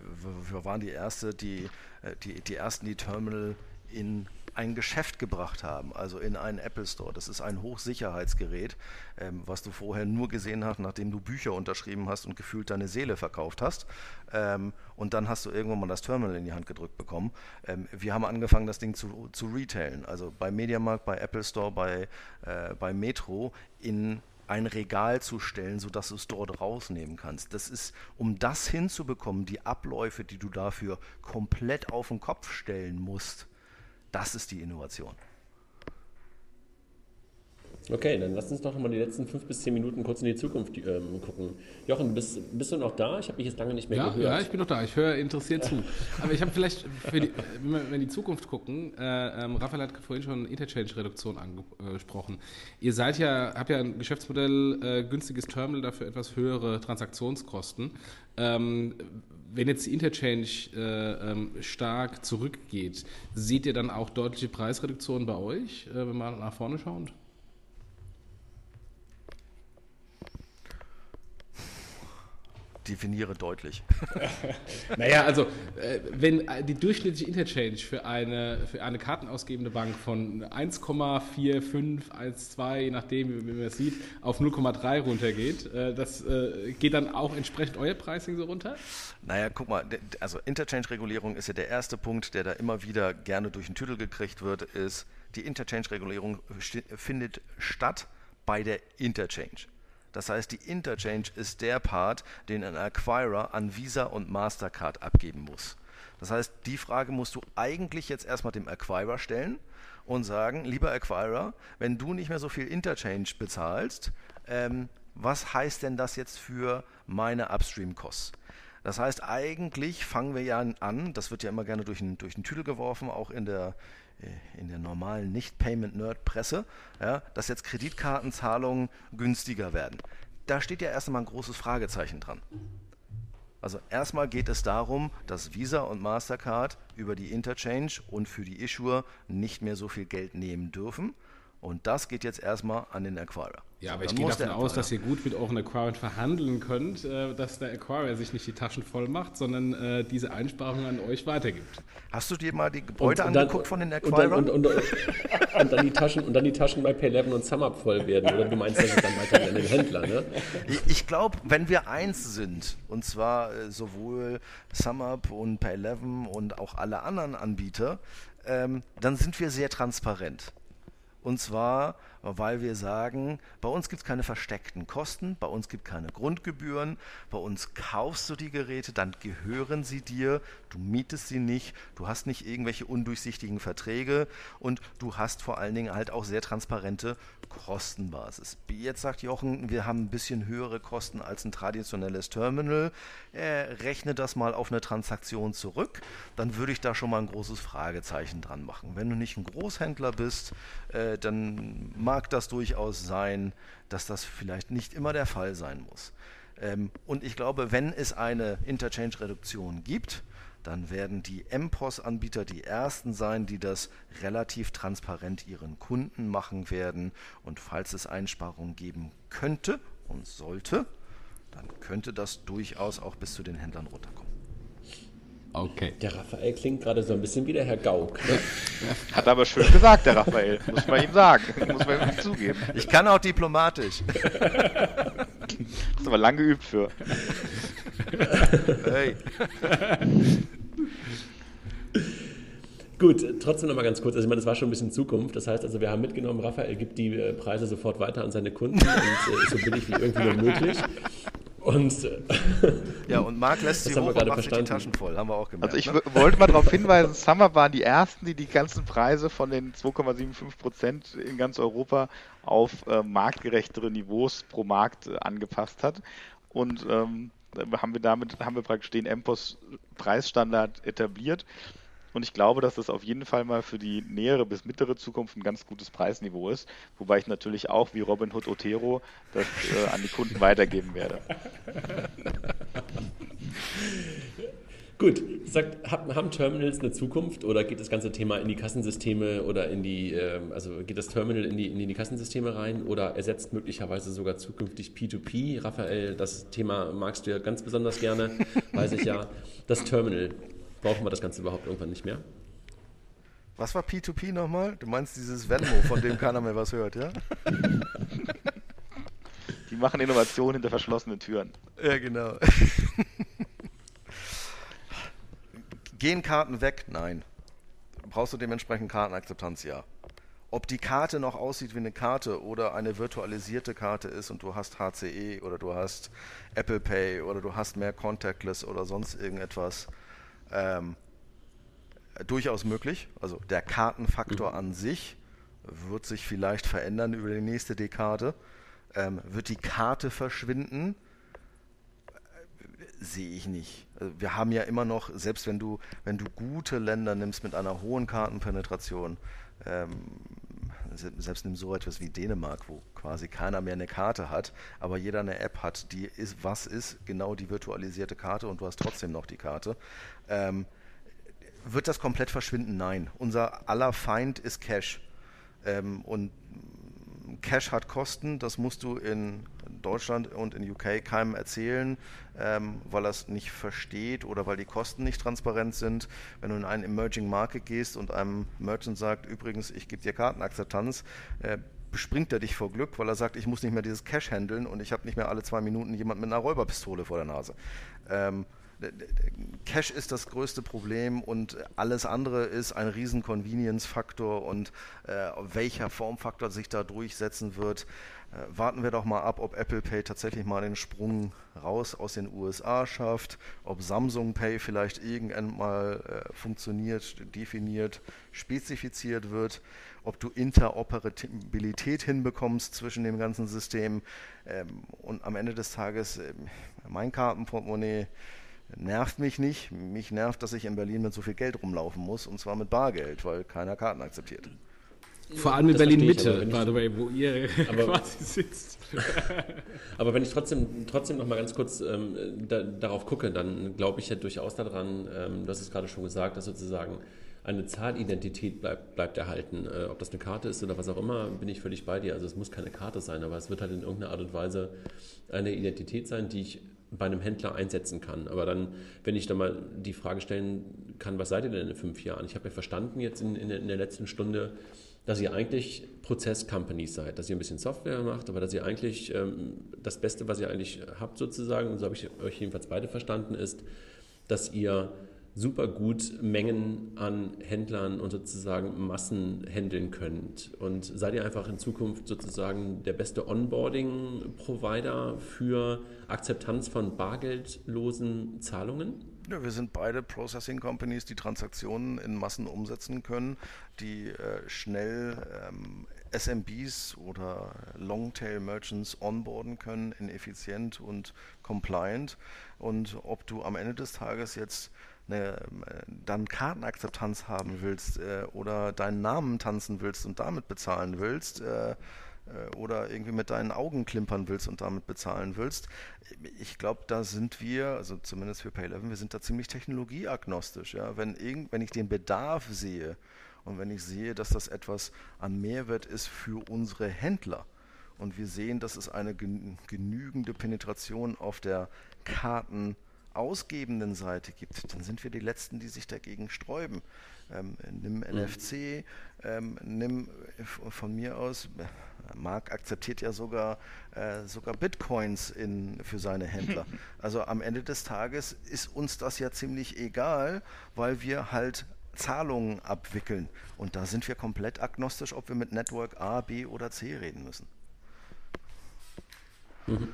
wir waren die erste, die, äh, die, die ersten, die Terminal in ein Geschäft gebracht haben, also in einen Apple Store. Das ist ein Hochsicherheitsgerät, ähm, was du vorher nur gesehen hast, nachdem du Bücher unterschrieben hast und gefühlt deine Seele verkauft hast. Ähm, und dann hast du irgendwann mal das Terminal in die Hand gedrückt bekommen. Ähm, wir haben angefangen, das Ding zu, zu retailen, also bei Mediamarkt, bei Apple Store, bei, äh, bei Metro in ein Regal zu stellen, sodass du es dort rausnehmen kannst. Das ist, um das hinzubekommen, die Abläufe, die du dafür komplett auf den Kopf stellen musst, das ist die Innovation. Okay, dann lass uns doch mal die letzten fünf bis zehn Minuten kurz in die Zukunft ähm, gucken. Jochen, bist, bist du noch da? Ich habe dich jetzt lange nicht mehr ja, gehört. Ja, ich bin noch da. Ich höre interessiert zu. Aber ich habe vielleicht, die, wenn wir in die Zukunft gucken, äh, ähm, Raphael hat vorhin schon Interchange-Reduktion angesprochen. Ihr seid ja, habt ja ein Geschäftsmodell, äh, günstiges Terminal, dafür etwas höhere Transaktionskosten. Ähm, wenn jetzt die Interchange äh, ähm, stark zurückgeht, seht ihr dann auch deutliche Preisreduktionen bei euch, äh, wenn man nach vorne schaut? Definiere deutlich. naja, also äh, wenn die durchschnittliche Interchange für eine, für eine kartenausgebende Bank von 1,4512, je nachdem, wie man es sieht, auf 0,3 runtergeht, äh, das äh, geht dann auch entsprechend euer Pricing so runter? Naja, guck mal, also Interchange-Regulierung ist ja der erste Punkt, der da immer wieder gerne durch den Tüdel gekriegt wird, ist, die Interchange-Regulierung findet statt bei der Interchange. Das heißt, die Interchange ist der Part, den ein Acquirer an Visa und Mastercard abgeben muss. Das heißt, die Frage musst du eigentlich jetzt erstmal dem Acquirer stellen und sagen, lieber Acquirer, wenn du nicht mehr so viel Interchange bezahlst, ähm, was heißt denn das jetzt für meine Upstream-Costs? Das heißt, eigentlich fangen wir ja an, das wird ja immer gerne durch den, durch Tüdel geworfen, auch in der, in der normalen Nicht-Payment-Nerd-Presse, ja, dass jetzt Kreditkartenzahlungen günstiger werden. Da steht ja erst einmal ein großes Fragezeichen dran. Also erstmal geht es darum, dass Visa und Mastercard über die Interchange und für die Issuer nicht mehr so viel Geld nehmen dürfen. Und das geht jetzt erstmal an den Acquirer. Ja, aber so, ich gehe davon aus, dass ihr gut mit euren Acquirern verhandeln könnt, äh, dass der Acquirer sich nicht die Taschen voll macht, sondern äh, diese Einsparungen an euch weitergibt. Hast du dir mal die Gebäude und, angeguckt dann, von den Acquirern? Und, und, und, dann die Taschen, und dann die Taschen bei Pay11 und SumUp voll werden. Oder du meinst, das ist dann weiter an den Händler, ne? Ich, ich glaube, wenn wir eins sind, und zwar äh, sowohl SumUp und Pay11 und auch alle anderen Anbieter, ähm, dann sind wir sehr transparent. Und zwar, weil wir sagen, bei uns gibt es keine versteckten Kosten, bei uns gibt es keine Grundgebühren, bei uns kaufst du die Geräte, dann gehören sie dir, du mietest sie nicht, du hast nicht irgendwelche undurchsichtigen Verträge und du hast vor allen Dingen halt auch sehr transparente Kostenbasis. Jetzt sagt Jochen, wir haben ein bisschen höhere Kosten als ein traditionelles Terminal. Äh, rechne das mal auf eine Transaktion zurück, dann würde ich da schon mal ein großes Fragezeichen dran machen. Wenn du nicht ein Großhändler bist, äh, dann mag das durchaus sein, dass das vielleicht nicht immer der Fall sein muss. Ähm, und ich glaube, wenn es eine Interchange-Reduktion gibt, dann werden die MPOS-Anbieter die ersten sein, die das relativ transparent ihren Kunden machen werden. Und falls es Einsparungen geben könnte und sollte, dann könnte das durchaus auch bis zu den Händlern runterkommen. Okay. Der Raphael klingt gerade so ein bisschen wie der Herr Gauck. Ne? Hat aber schön gesagt, der Raphael. Muss man ihm sagen. Muss man ihm zugeben. Ich kann auch diplomatisch. Hast aber lang geübt für. Hey. Gut, trotzdem noch mal ganz kurz. Also ich meine, das war schon ein bisschen Zukunft. Das heißt also, wir haben mitgenommen, Raphael gibt die äh, Preise sofort weiter an seine Kunden und äh, so billig wie irgendwie nur möglich. Und, äh, ja, und Marc lässt sie hoch und macht sich die Taschen voll, haben wir auch gemerkt. Also ich ne? wollte mal darauf hinweisen, Summer waren die ersten, die die ganzen Preise von den 2,75 Prozent in ganz Europa auf äh, marktgerechtere Niveaus pro Markt äh, angepasst hat. Und ähm, haben wir damit, haben wir praktisch den MPOS Preisstandard etabliert. Und ich glaube, dass das auf jeden Fall mal für die nähere bis mittlere Zukunft ein ganz gutes Preisniveau ist. Wobei ich natürlich auch wie Robin Hood Otero das äh, an die Kunden weitergeben werde. Gut, sagt, haben Terminals eine Zukunft oder geht das ganze Thema in die Kassensysteme oder in die, ähm, also geht das Terminal in die, in die Kassensysteme rein oder ersetzt möglicherweise sogar zukünftig P2P? Raphael, das Thema magst du ja ganz besonders gerne, weiß ich ja. Das Terminal, brauchen wir das Ganze überhaupt irgendwann nicht mehr? Was war P2P nochmal? Du meinst dieses Venmo, von dem keiner mehr was hört, ja? Die machen Innovationen hinter verschlossenen Türen. Ja, genau. Gehen Karten weg? Nein. Brauchst du dementsprechend Kartenakzeptanz? Ja. Ob die Karte noch aussieht wie eine Karte oder eine virtualisierte Karte ist und du hast HCE oder du hast Apple Pay oder du hast mehr Contactless oder sonst irgendetwas, ähm, durchaus möglich. Also der Kartenfaktor mhm. an sich wird sich vielleicht verändern über die nächste Dekade. Ähm, wird die Karte verschwinden? sehe ich nicht. Also wir haben ja immer noch, selbst wenn du, wenn du gute Länder nimmst mit einer hohen Kartenpenetration, ähm, selbst nimm so etwas wie Dänemark, wo quasi keiner mehr eine Karte hat, aber jeder eine App hat, die ist, was ist genau die virtualisierte Karte und du hast trotzdem noch die Karte. Ähm, wird das komplett verschwinden? Nein. Unser aller Feind ist Cash. Ähm, und Cash hat Kosten, das musst du in Deutschland und in UK keinem erzählen, ähm, weil er es nicht versteht oder weil die Kosten nicht transparent sind. Wenn du in einen Emerging Market gehst und einem Merchant sagt, übrigens, ich gebe dir Kartenakzeptanz, äh, bespringt er dich vor Glück, weil er sagt, ich muss nicht mehr dieses Cash handeln und ich habe nicht mehr alle zwei Minuten jemand mit einer Räuberpistole vor der Nase. Ähm, Cash ist das größte Problem und alles andere ist ein riesen Convenience-Faktor und äh, welcher Formfaktor sich da durchsetzen wird, äh, warten wir doch mal ab, ob Apple Pay tatsächlich mal den Sprung raus aus den USA schafft, ob Samsung Pay vielleicht irgendwann mal äh, funktioniert, definiert, spezifiziert wird, ob du Interoperabilität hinbekommst zwischen dem ganzen System. Ähm, und am Ende des Tages äh, mein Kartenportemonnaie nervt mich nicht. Mich nervt, dass ich in Berlin mit so viel Geld rumlaufen muss und zwar mit Bargeld, weil keiner Karten akzeptiert. Vor allem in Berlin-Mitte, by the way, wo ihr aber, quasi sitzt. aber wenn ich trotzdem, trotzdem noch mal ganz kurz ähm, da, darauf gucke, dann glaube ich ja durchaus daran, ähm, du hast es gerade schon gesagt, dass sozusagen eine Zahlidentität bleibt, bleibt erhalten. Äh, ob das eine Karte ist oder was auch immer, bin ich völlig bei dir. Also es muss keine Karte sein, aber es wird halt in irgendeiner Art und Weise eine Identität sein, die ich bei einem Händler einsetzen kann. Aber dann, wenn ich da mal die Frage stellen kann, was seid ihr denn in fünf Jahren? Ich habe ja verstanden jetzt in, in, in der letzten Stunde, dass ihr eigentlich Prozess-Companies seid, dass ihr ein bisschen Software macht, aber dass ihr eigentlich ähm, das Beste, was ihr eigentlich habt sozusagen, und so habe ich euch jedenfalls beide verstanden, ist, dass ihr super gut Mengen an Händlern und sozusagen Massen handeln könnt. Und seid ihr einfach in Zukunft sozusagen der beste Onboarding-Provider für Akzeptanz von bargeldlosen Zahlungen? Ja, wir sind beide Processing Companies, die Transaktionen in Massen umsetzen können, die äh, schnell ähm, SMBs oder Longtail Merchants onboarden können in effizient und compliant. Und ob du am Ende des Tages jetzt eine, dann Kartenakzeptanz haben willst äh, oder deinen Namen tanzen willst und damit bezahlen willst, äh, äh, oder irgendwie mit deinen Augen klimpern willst und damit bezahlen willst. Ich glaube, da sind wir, also zumindest für Pay11, wir sind da ziemlich technologieagnostisch. Ja? Wenn, irgend, wenn ich den Bedarf sehe und wenn ich sehe, dass das etwas an Mehrwert ist für unsere Händler und wir sehen, dass es eine genügende Penetration auf der Karten ausgebenden Seite gibt, dann sind wir die Letzten, die sich dagegen sträuben. Ähm, nimm NFC, mhm. ähm, nimm von mir aus, Mark akzeptiert ja sogar, äh, sogar Bitcoins in, für seine Händler. Also am Ende des Tages ist uns das ja ziemlich egal, weil wir halt Zahlungen abwickeln. Und da sind wir komplett agnostisch, ob wir mit Network A, B oder C reden müssen. Mhm.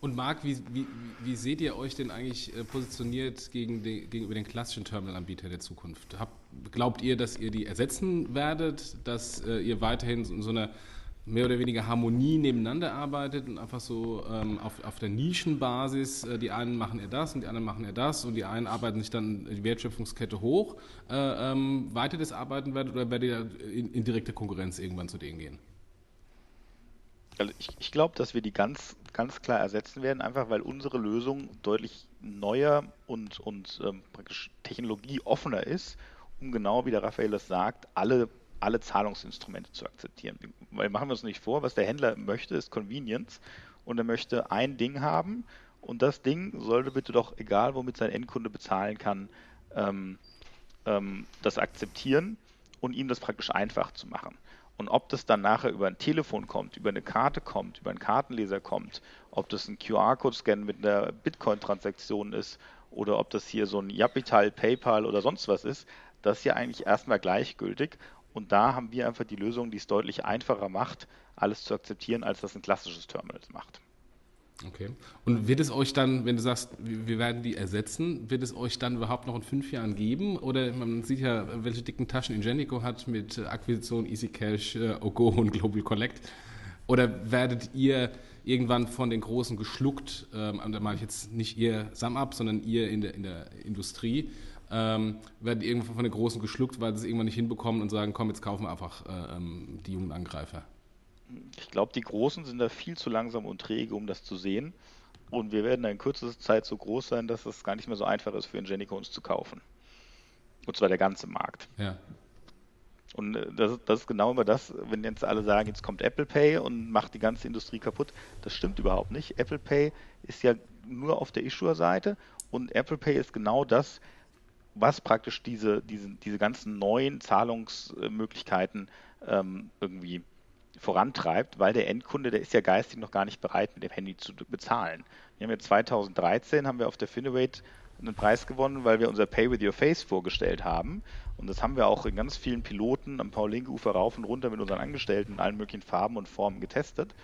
Und Marc, wie, wie, wie, seht ihr euch denn eigentlich äh, positioniert gegen die, gegenüber den klassischen Terminalanbieter der Zukunft? Hab, glaubt ihr, dass ihr die ersetzen werdet, dass äh, ihr weiterhin so, so eine mehr oder weniger Harmonie nebeneinander arbeitet und einfach so ähm, auf, auf der Nischenbasis, äh, die einen machen eher das und die anderen machen eher das und die einen arbeiten sich dann die Wertschöpfungskette hoch, äh, ähm, weiter das arbeiten werdet oder werdet ihr in, in direkte Konkurrenz irgendwann zu denen gehen? Also ich, ich glaube, dass wir die ganz, ganz klar ersetzen werden, einfach weil unsere Lösung deutlich neuer und, und ähm, praktisch technologieoffener ist, um genau wie der Raphael das sagt, alle alle Zahlungsinstrumente zu akzeptieren. Weil machen wir uns nicht vor, was der Händler möchte, ist Convenience und er möchte ein Ding haben und das Ding sollte bitte doch, egal womit sein Endkunde bezahlen kann, ähm, ähm, das akzeptieren und ihm das praktisch einfach zu machen. Und ob das dann nachher über ein Telefon kommt, über eine Karte kommt, über einen Kartenleser kommt, ob das ein QR-Code-Scan mit einer Bitcoin-Transaktion ist oder ob das hier so ein Japital, PayPal oder sonst was ist, das ist ja eigentlich erstmal gleichgültig. Und da haben wir einfach die Lösung, die es deutlich einfacher macht, alles zu akzeptieren, als das ein klassisches Terminal macht. Okay. Und wird es euch dann, wenn du sagst, wir werden die ersetzen, wird es euch dann überhaupt noch in fünf Jahren geben? Oder man sieht ja, welche dicken Taschen Ingenico hat mit Akquisition, EasyCash, äh, Ogo und Global Collect. Oder werdet ihr irgendwann von den Großen geschluckt, ähm, da meine ich jetzt nicht ihr SumUp, sondern ihr in der, in der Industrie, ähm, werden irgendwann von den Großen geschluckt, weil sie es irgendwann nicht hinbekommen und sagen, komm, jetzt kaufen wir einfach äh, ähm, die jungen Angreifer. Ich glaube, die Großen sind da viel zu langsam und träge, um das zu sehen. Und wir werden in kürzester Zeit so groß sein, dass es gar nicht mehr so einfach ist für Ingenico uns zu kaufen. Und zwar der ganze Markt. Ja. Und äh, das, das, ist genau immer das, wenn jetzt alle sagen, jetzt kommt Apple Pay und macht die ganze Industrie kaputt. Das stimmt überhaupt nicht. Apple Pay ist ja nur auf der Issuer-Seite und Apple Pay ist genau das, was praktisch diese, diese, diese ganzen neuen Zahlungsmöglichkeiten ähm, irgendwie vorantreibt, weil der Endkunde, der ist ja geistig noch gar nicht bereit, mit dem Handy zu bezahlen. Wir haben ja 2013 haben wir auf der Finovate einen Preis gewonnen, weil wir unser Pay with Your Face vorgestellt haben. Und das haben wir auch in ganz vielen Piloten am Paul-Linke-Ufer rauf und runter mit unseren Angestellten in allen möglichen Farben und Formen getestet.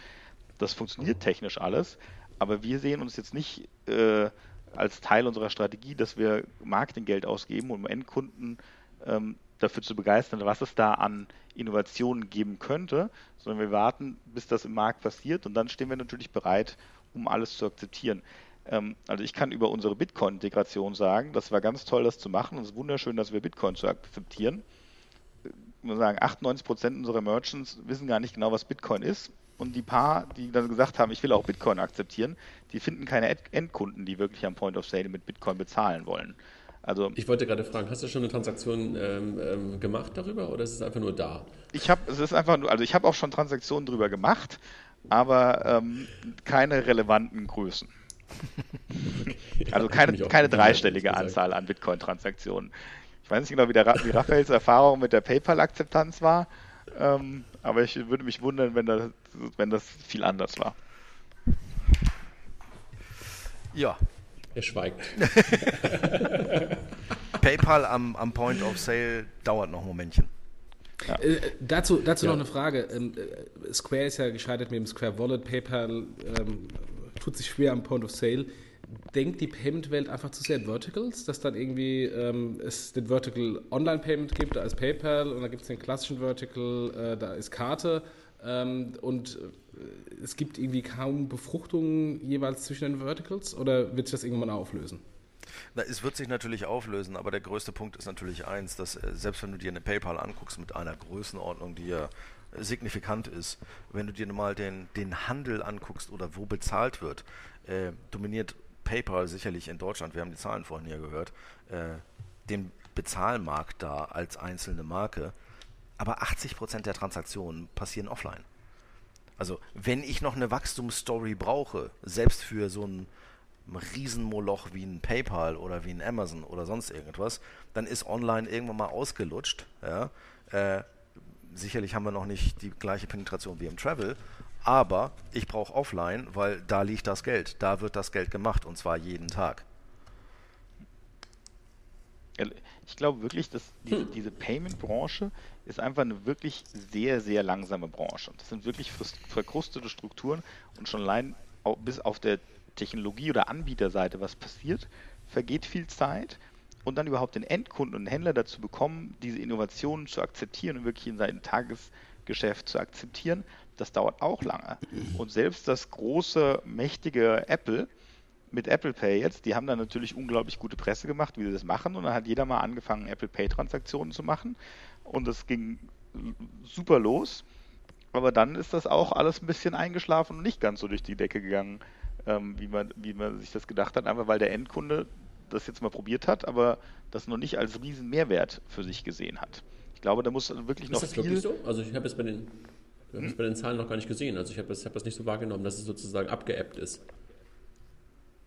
Das funktioniert technisch alles, aber wir sehen uns jetzt nicht äh, als Teil unserer Strategie, dass wir Marketinggeld ausgeben, um Endkunden ähm, dafür zu begeistern, was es da an Innovationen geben könnte, sondern wir warten, bis das im Markt passiert und dann stehen wir natürlich bereit, um alles zu akzeptieren. Ähm, also ich kann über unsere Bitcoin-Integration sagen, das war ganz toll, das zu machen und es ist wunderschön, dass wir Bitcoin zu akzeptieren. Ich muss sagen, 98 Prozent unserer Merchants wissen gar nicht genau, was Bitcoin ist und die paar, die dann gesagt haben, ich will auch Bitcoin akzeptieren, die finden keine Endkunden, die wirklich am Point of Sale mit Bitcoin bezahlen wollen. Also ich wollte gerade fragen, hast du schon eine Transaktion ähm, ähm, gemacht darüber oder ist es einfach nur da? Ich habe, es ist einfach nur, also ich habe auch schon Transaktionen darüber gemacht, aber ähm, keine relevanten Größen. okay. Also keine, keine dreistellige Anzahl an Bitcoin-Transaktionen. Ich weiß nicht genau, wie, der, wie Raphaels Erfahrung mit der PayPal-Akzeptanz war. Ähm, aber ich würde mich wundern, wenn das, wenn das viel anders war. Ja. Er schweigt. PayPal am, am Point of Sale dauert noch ein Momentchen. Ja. Äh, dazu dazu ja. noch eine Frage. Ähm, äh, Square ist ja gescheitert mit dem Square Wallet. PayPal ähm, tut sich schwer am Point of Sale denkt die Payment-Welt einfach zu sehr in Verticals, dass dann irgendwie ähm, es den Vertical Online-Payment gibt, da ist PayPal und dann gibt es den klassischen Vertical, äh, da ist Karte ähm, und es gibt irgendwie kaum Befruchtungen jeweils zwischen den Verticals oder wird sich das irgendwann auflösen? Na, es wird sich natürlich auflösen, aber der größte Punkt ist natürlich eins, dass äh, selbst wenn du dir eine PayPal anguckst mit einer Größenordnung, die ja signifikant ist, wenn du dir mal den, den Handel anguckst oder wo bezahlt wird, äh, dominiert PayPal sicherlich in Deutschland, wir haben die Zahlen vorhin ja gehört, äh, den Bezahlmarkt da als einzelne Marke. Aber 80% der Transaktionen passieren offline. Also wenn ich noch eine Wachstumsstory brauche, selbst für so ein Riesenmoloch wie ein PayPal oder wie ein Amazon oder sonst irgendwas, dann ist online irgendwann mal ausgelutscht. Ja? Äh, sicherlich haben wir noch nicht die gleiche Penetration wie im Travel, aber ich brauche offline, weil da liegt das Geld, da wird das Geld gemacht und zwar jeden Tag. Ich glaube wirklich, dass diese, hm. diese Payment-Branche ist einfach eine wirklich sehr, sehr langsame Branche. Das sind wirklich verkrustete Strukturen und schon allein bis auf der Technologie- oder Anbieterseite was passiert, vergeht viel Zeit und dann überhaupt den Endkunden und den Händler dazu bekommen, diese Innovationen zu akzeptieren und wirklich in sein Tagesgeschäft zu akzeptieren, das dauert auch lange. Und selbst das große, mächtige Apple mit Apple Pay jetzt, die haben dann natürlich unglaublich gute Presse gemacht, wie sie das machen. Und dann hat jeder mal angefangen, Apple Pay-Transaktionen zu machen. Und das ging super los. Aber dann ist das auch alles ein bisschen eingeschlafen und nicht ganz so durch die Decke gegangen, ähm, wie, man, wie man sich das gedacht hat. Einfach weil der Endkunde das jetzt mal probiert hat, aber das noch nicht als riesen Mehrwert für sich gesehen hat. Ich glaube, da muss wirklich noch ist das viel... Wirklich so? Also ich habe es bei den, hm? bei den Zahlen noch gar nicht gesehen. Also ich habe das, hab das nicht so wahrgenommen, dass es sozusagen abgeappt ist.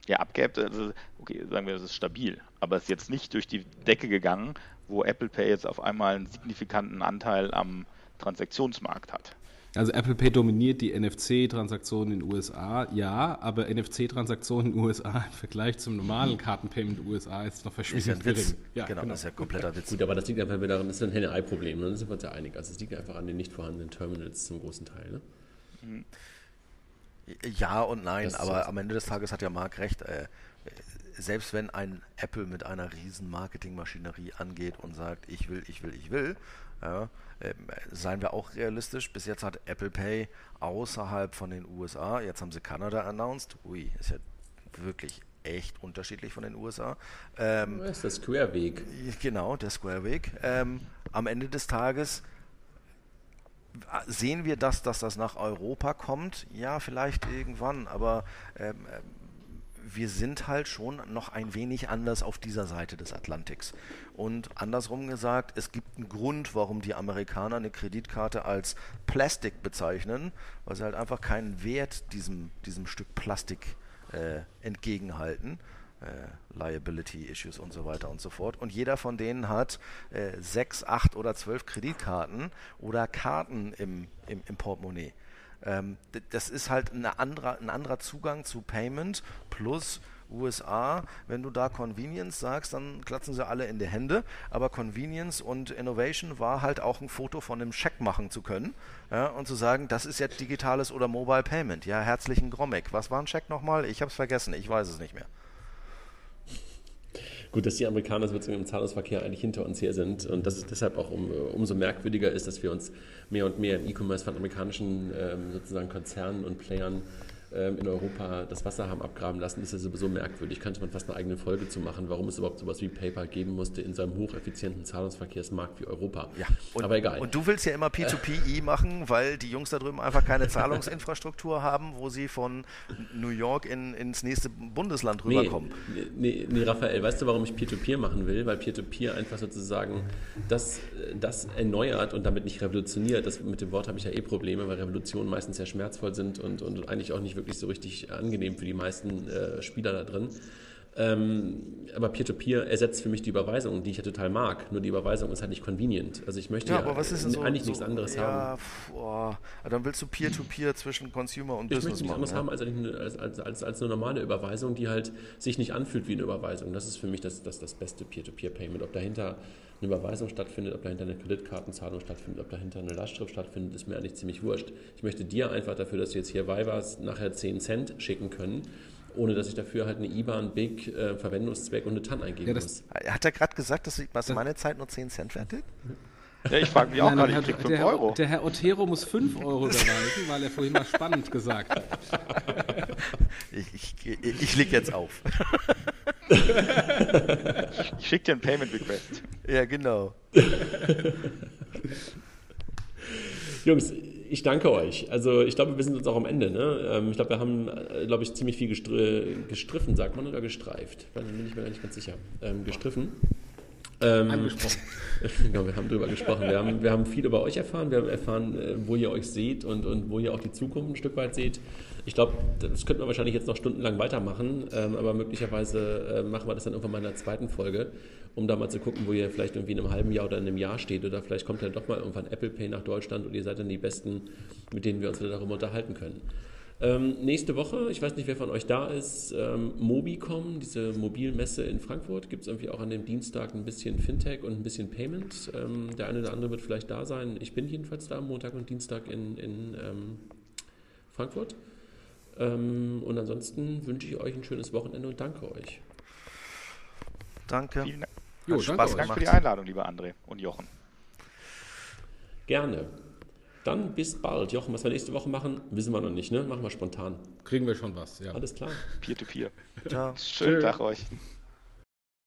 Ja, abgeappt, also, okay, sagen wir, das ist stabil, aber es ist jetzt nicht durch die Decke gegangen, wo Apple Pay jetzt auf einmal einen signifikanten Anteil am Transaktionsmarkt hat. Also Apple Pay dominiert die NFC-Transaktionen in den USA, ja, aber NFC-Transaktionen in den USA im Vergleich zum normalen Kartenpayment in den USA ist noch verschwindend gering. Ja, genau, genau, das ist ja kompletter Witz. Gut, aber das liegt einfach daran, das ist ein Henne-Ei-Problem, ne? dann sind wir uns ja einig. Also es liegt einfach an den nicht vorhandenen Terminals zum großen Teil. Ne? Mhm. Ja und nein, aber am Ende des Tages hat ja Marc recht. Äh, selbst wenn ein Apple mit einer riesen Marketingmaschinerie angeht und sagt, ich will, ich will, ich will, ja, äh, seien wir auch realistisch. Bis jetzt hat Apple Pay außerhalb von den USA, jetzt haben sie Kanada announced. Ui, ist ja wirklich echt unterschiedlich von den USA. Ähm, das ist der Square-Weg. Genau, der Square-Weg. Ähm, am Ende des Tages sehen wir das, dass das nach Europa kommt? Ja, vielleicht irgendwann, aber ähm, wir sind halt schon noch ein wenig anders auf dieser Seite des Atlantiks. Und andersrum gesagt, es gibt einen Grund, warum die Amerikaner eine Kreditkarte als Plastik bezeichnen, weil sie halt einfach keinen Wert diesem, diesem Stück Plastik äh, entgegenhalten äh, Liability-Issues und so weiter und so fort. Und jeder von denen hat äh, sechs, acht oder zwölf Kreditkarten oder Karten im, im, im Portemonnaie. Ähm, das ist halt andere, ein anderer Zugang zu Payment plus USA, wenn du da Convenience sagst, dann klatzen sie alle in die Hände. Aber Convenience und Innovation war halt auch ein Foto von einem Scheck machen zu können ja, und zu sagen, das ist jetzt digitales oder Mobile Payment. Ja, herzlichen Gromek. Was war ein Scheck nochmal? Ich habe es vergessen, ich weiß es nicht mehr. Gut, dass die Amerikaner sozusagen im Zahlungsverkehr eigentlich hinter uns her sind und dass es deshalb auch um, umso merkwürdiger ist, dass wir uns mehr und mehr im E-Commerce von amerikanischen ähm, sozusagen Konzernen und Playern in Europa das Wasser haben abgraben lassen, ist ja sowieso merkwürdig. Könnte man fast eine eigene Folge zu machen, warum es überhaupt sowas wie PayPal geben musste in so einem hocheffizienten Zahlungsverkehrsmarkt wie Europa. Ja, und, aber egal. Und du willst ja immer P2P machen, weil die Jungs da drüben einfach keine Zahlungsinfrastruktur haben, wo sie von New York in, ins nächste Bundesland rüberkommen. Nee, nee, nee, Raphael, weißt du, warum ich Peer-to-Peer -Peer machen will? Weil Peer-to-Peer -Peer einfach sozusagen das, das erneuert und damit nicht revolutioniert. Das, mit dem Wort habe ich ja eh Probleme, weil Revolutionen meistens sehr schmerzvoll sind und, und eigentlich auch nicht wirklich so richtig angenehm für die meisten äh, Spieler da drin. Ähm, aber Peer-to-Peer -Peer ersetzt für mich die Überweisung, die ich ja total mag. Nur die Überweisung ist halt nicht convenient. Also ich möchte ja, ja so, eigentlich so, nichts anderes ja, haben. Boah, dann willst du Peer-to-Peer -Peer zwischen Consumer und ich Business machen. Ich möchte nichts anderes haben als, als, als, als, eine normale Überweisung, die halt sich nicht anfühlt wie eine Überweisung. Das ist für mich das, das, das beste Peer-to-Peer-Payment. Ob dahinter eine Überweisung stattfindet, ob dahinter eine Kreditkartenzahlung stattfindet, ob dahinter eine Lastschrift stattfindet, ist mir eigentlich ziemlich wurscht. Ich möchte dir einfach dafür, dass du jetzt hier Vivas nachher 10 Cent schicken können, ohne dass ich dafür halt eine IBAN, BIG, äh, Verwendungszweck und eine TAN eingeben ja, muss. Hat er gerade gesagt, dass was meine Zeit nur 10 Cent wert ist? Ja, ich frage mich auch gerade, ich krieg 5 der, Euro. Der Herr Otero muss 5 Euro überweisen, weil er vorhin mal spannend gesagt hat. Ich, ich, ich leg jetzt auf. ich schicke dir einen Payment Request. Ja, genau. Jungs, ich danke euch. Also ich glaube, wir sind uns auch am Ende. Ne? Ähm, ich glaube, wir haben, äh, glaube ich, ziemlich viel gestri gestriffen, sagt man, oder gestreift? Dann bin ich mir gar nicht ganz sicher. Ähm, gestriffen. Ähm, Angesprochen. genau, wir haben darüber gesprochen. Wir haben, wir haben viel über euch erfahren. Wir haben erfahren, äh, wo ihr euch seht und, und wo ihr auch die Zukunft ein Stück weit seht. Ich glaube, das könnte man wahrscheinlich jetzt noch stundenlang weitermachen, ähm, aber möglicherweise äh, machen wir das dann irgendwann mal in der zweiten Folge, um da mal zu gucken, wo ihr vielleicht irgendwie in einem halben Jahr oder in einem Jahr steht oder vielleicht kommt dann doch mal irgendwann Apple Pay nach Deutschland und ihr seid dann die Besten, mit denen wir uns wieder darüber unterhalten können. Ähm, nächste Woche, ich weiß nicht, wer von euch da ist, ähm, Mobicom, diese Mobilmesse in Frankfurt, gibt es irgendwie auch an dem Dienstag ein bisschen Fintech und ein bisschen Payment. Ähm, der eine oder andere wird vielleicht da sein. Ich bin jedenfalls da, Montag und Dienstag in, in ähm, Frankfurt. Ähm, und ansonsten wünsche ich euch ein schönes Wochenende und danke euch. Danke. Vielen Dank. Jo, danke Spaß Dank für die Einladung, lieber André und Jochen. Gerne. Dann bis bald. Jochen, was wir nächste Woche machen, wissen wir noch nicht, ne? Machen wir spontan. Kriegen wir schon was, ja. Alles klar. Peer-to-peer. -peer. Ciao. Schönen Tag euch.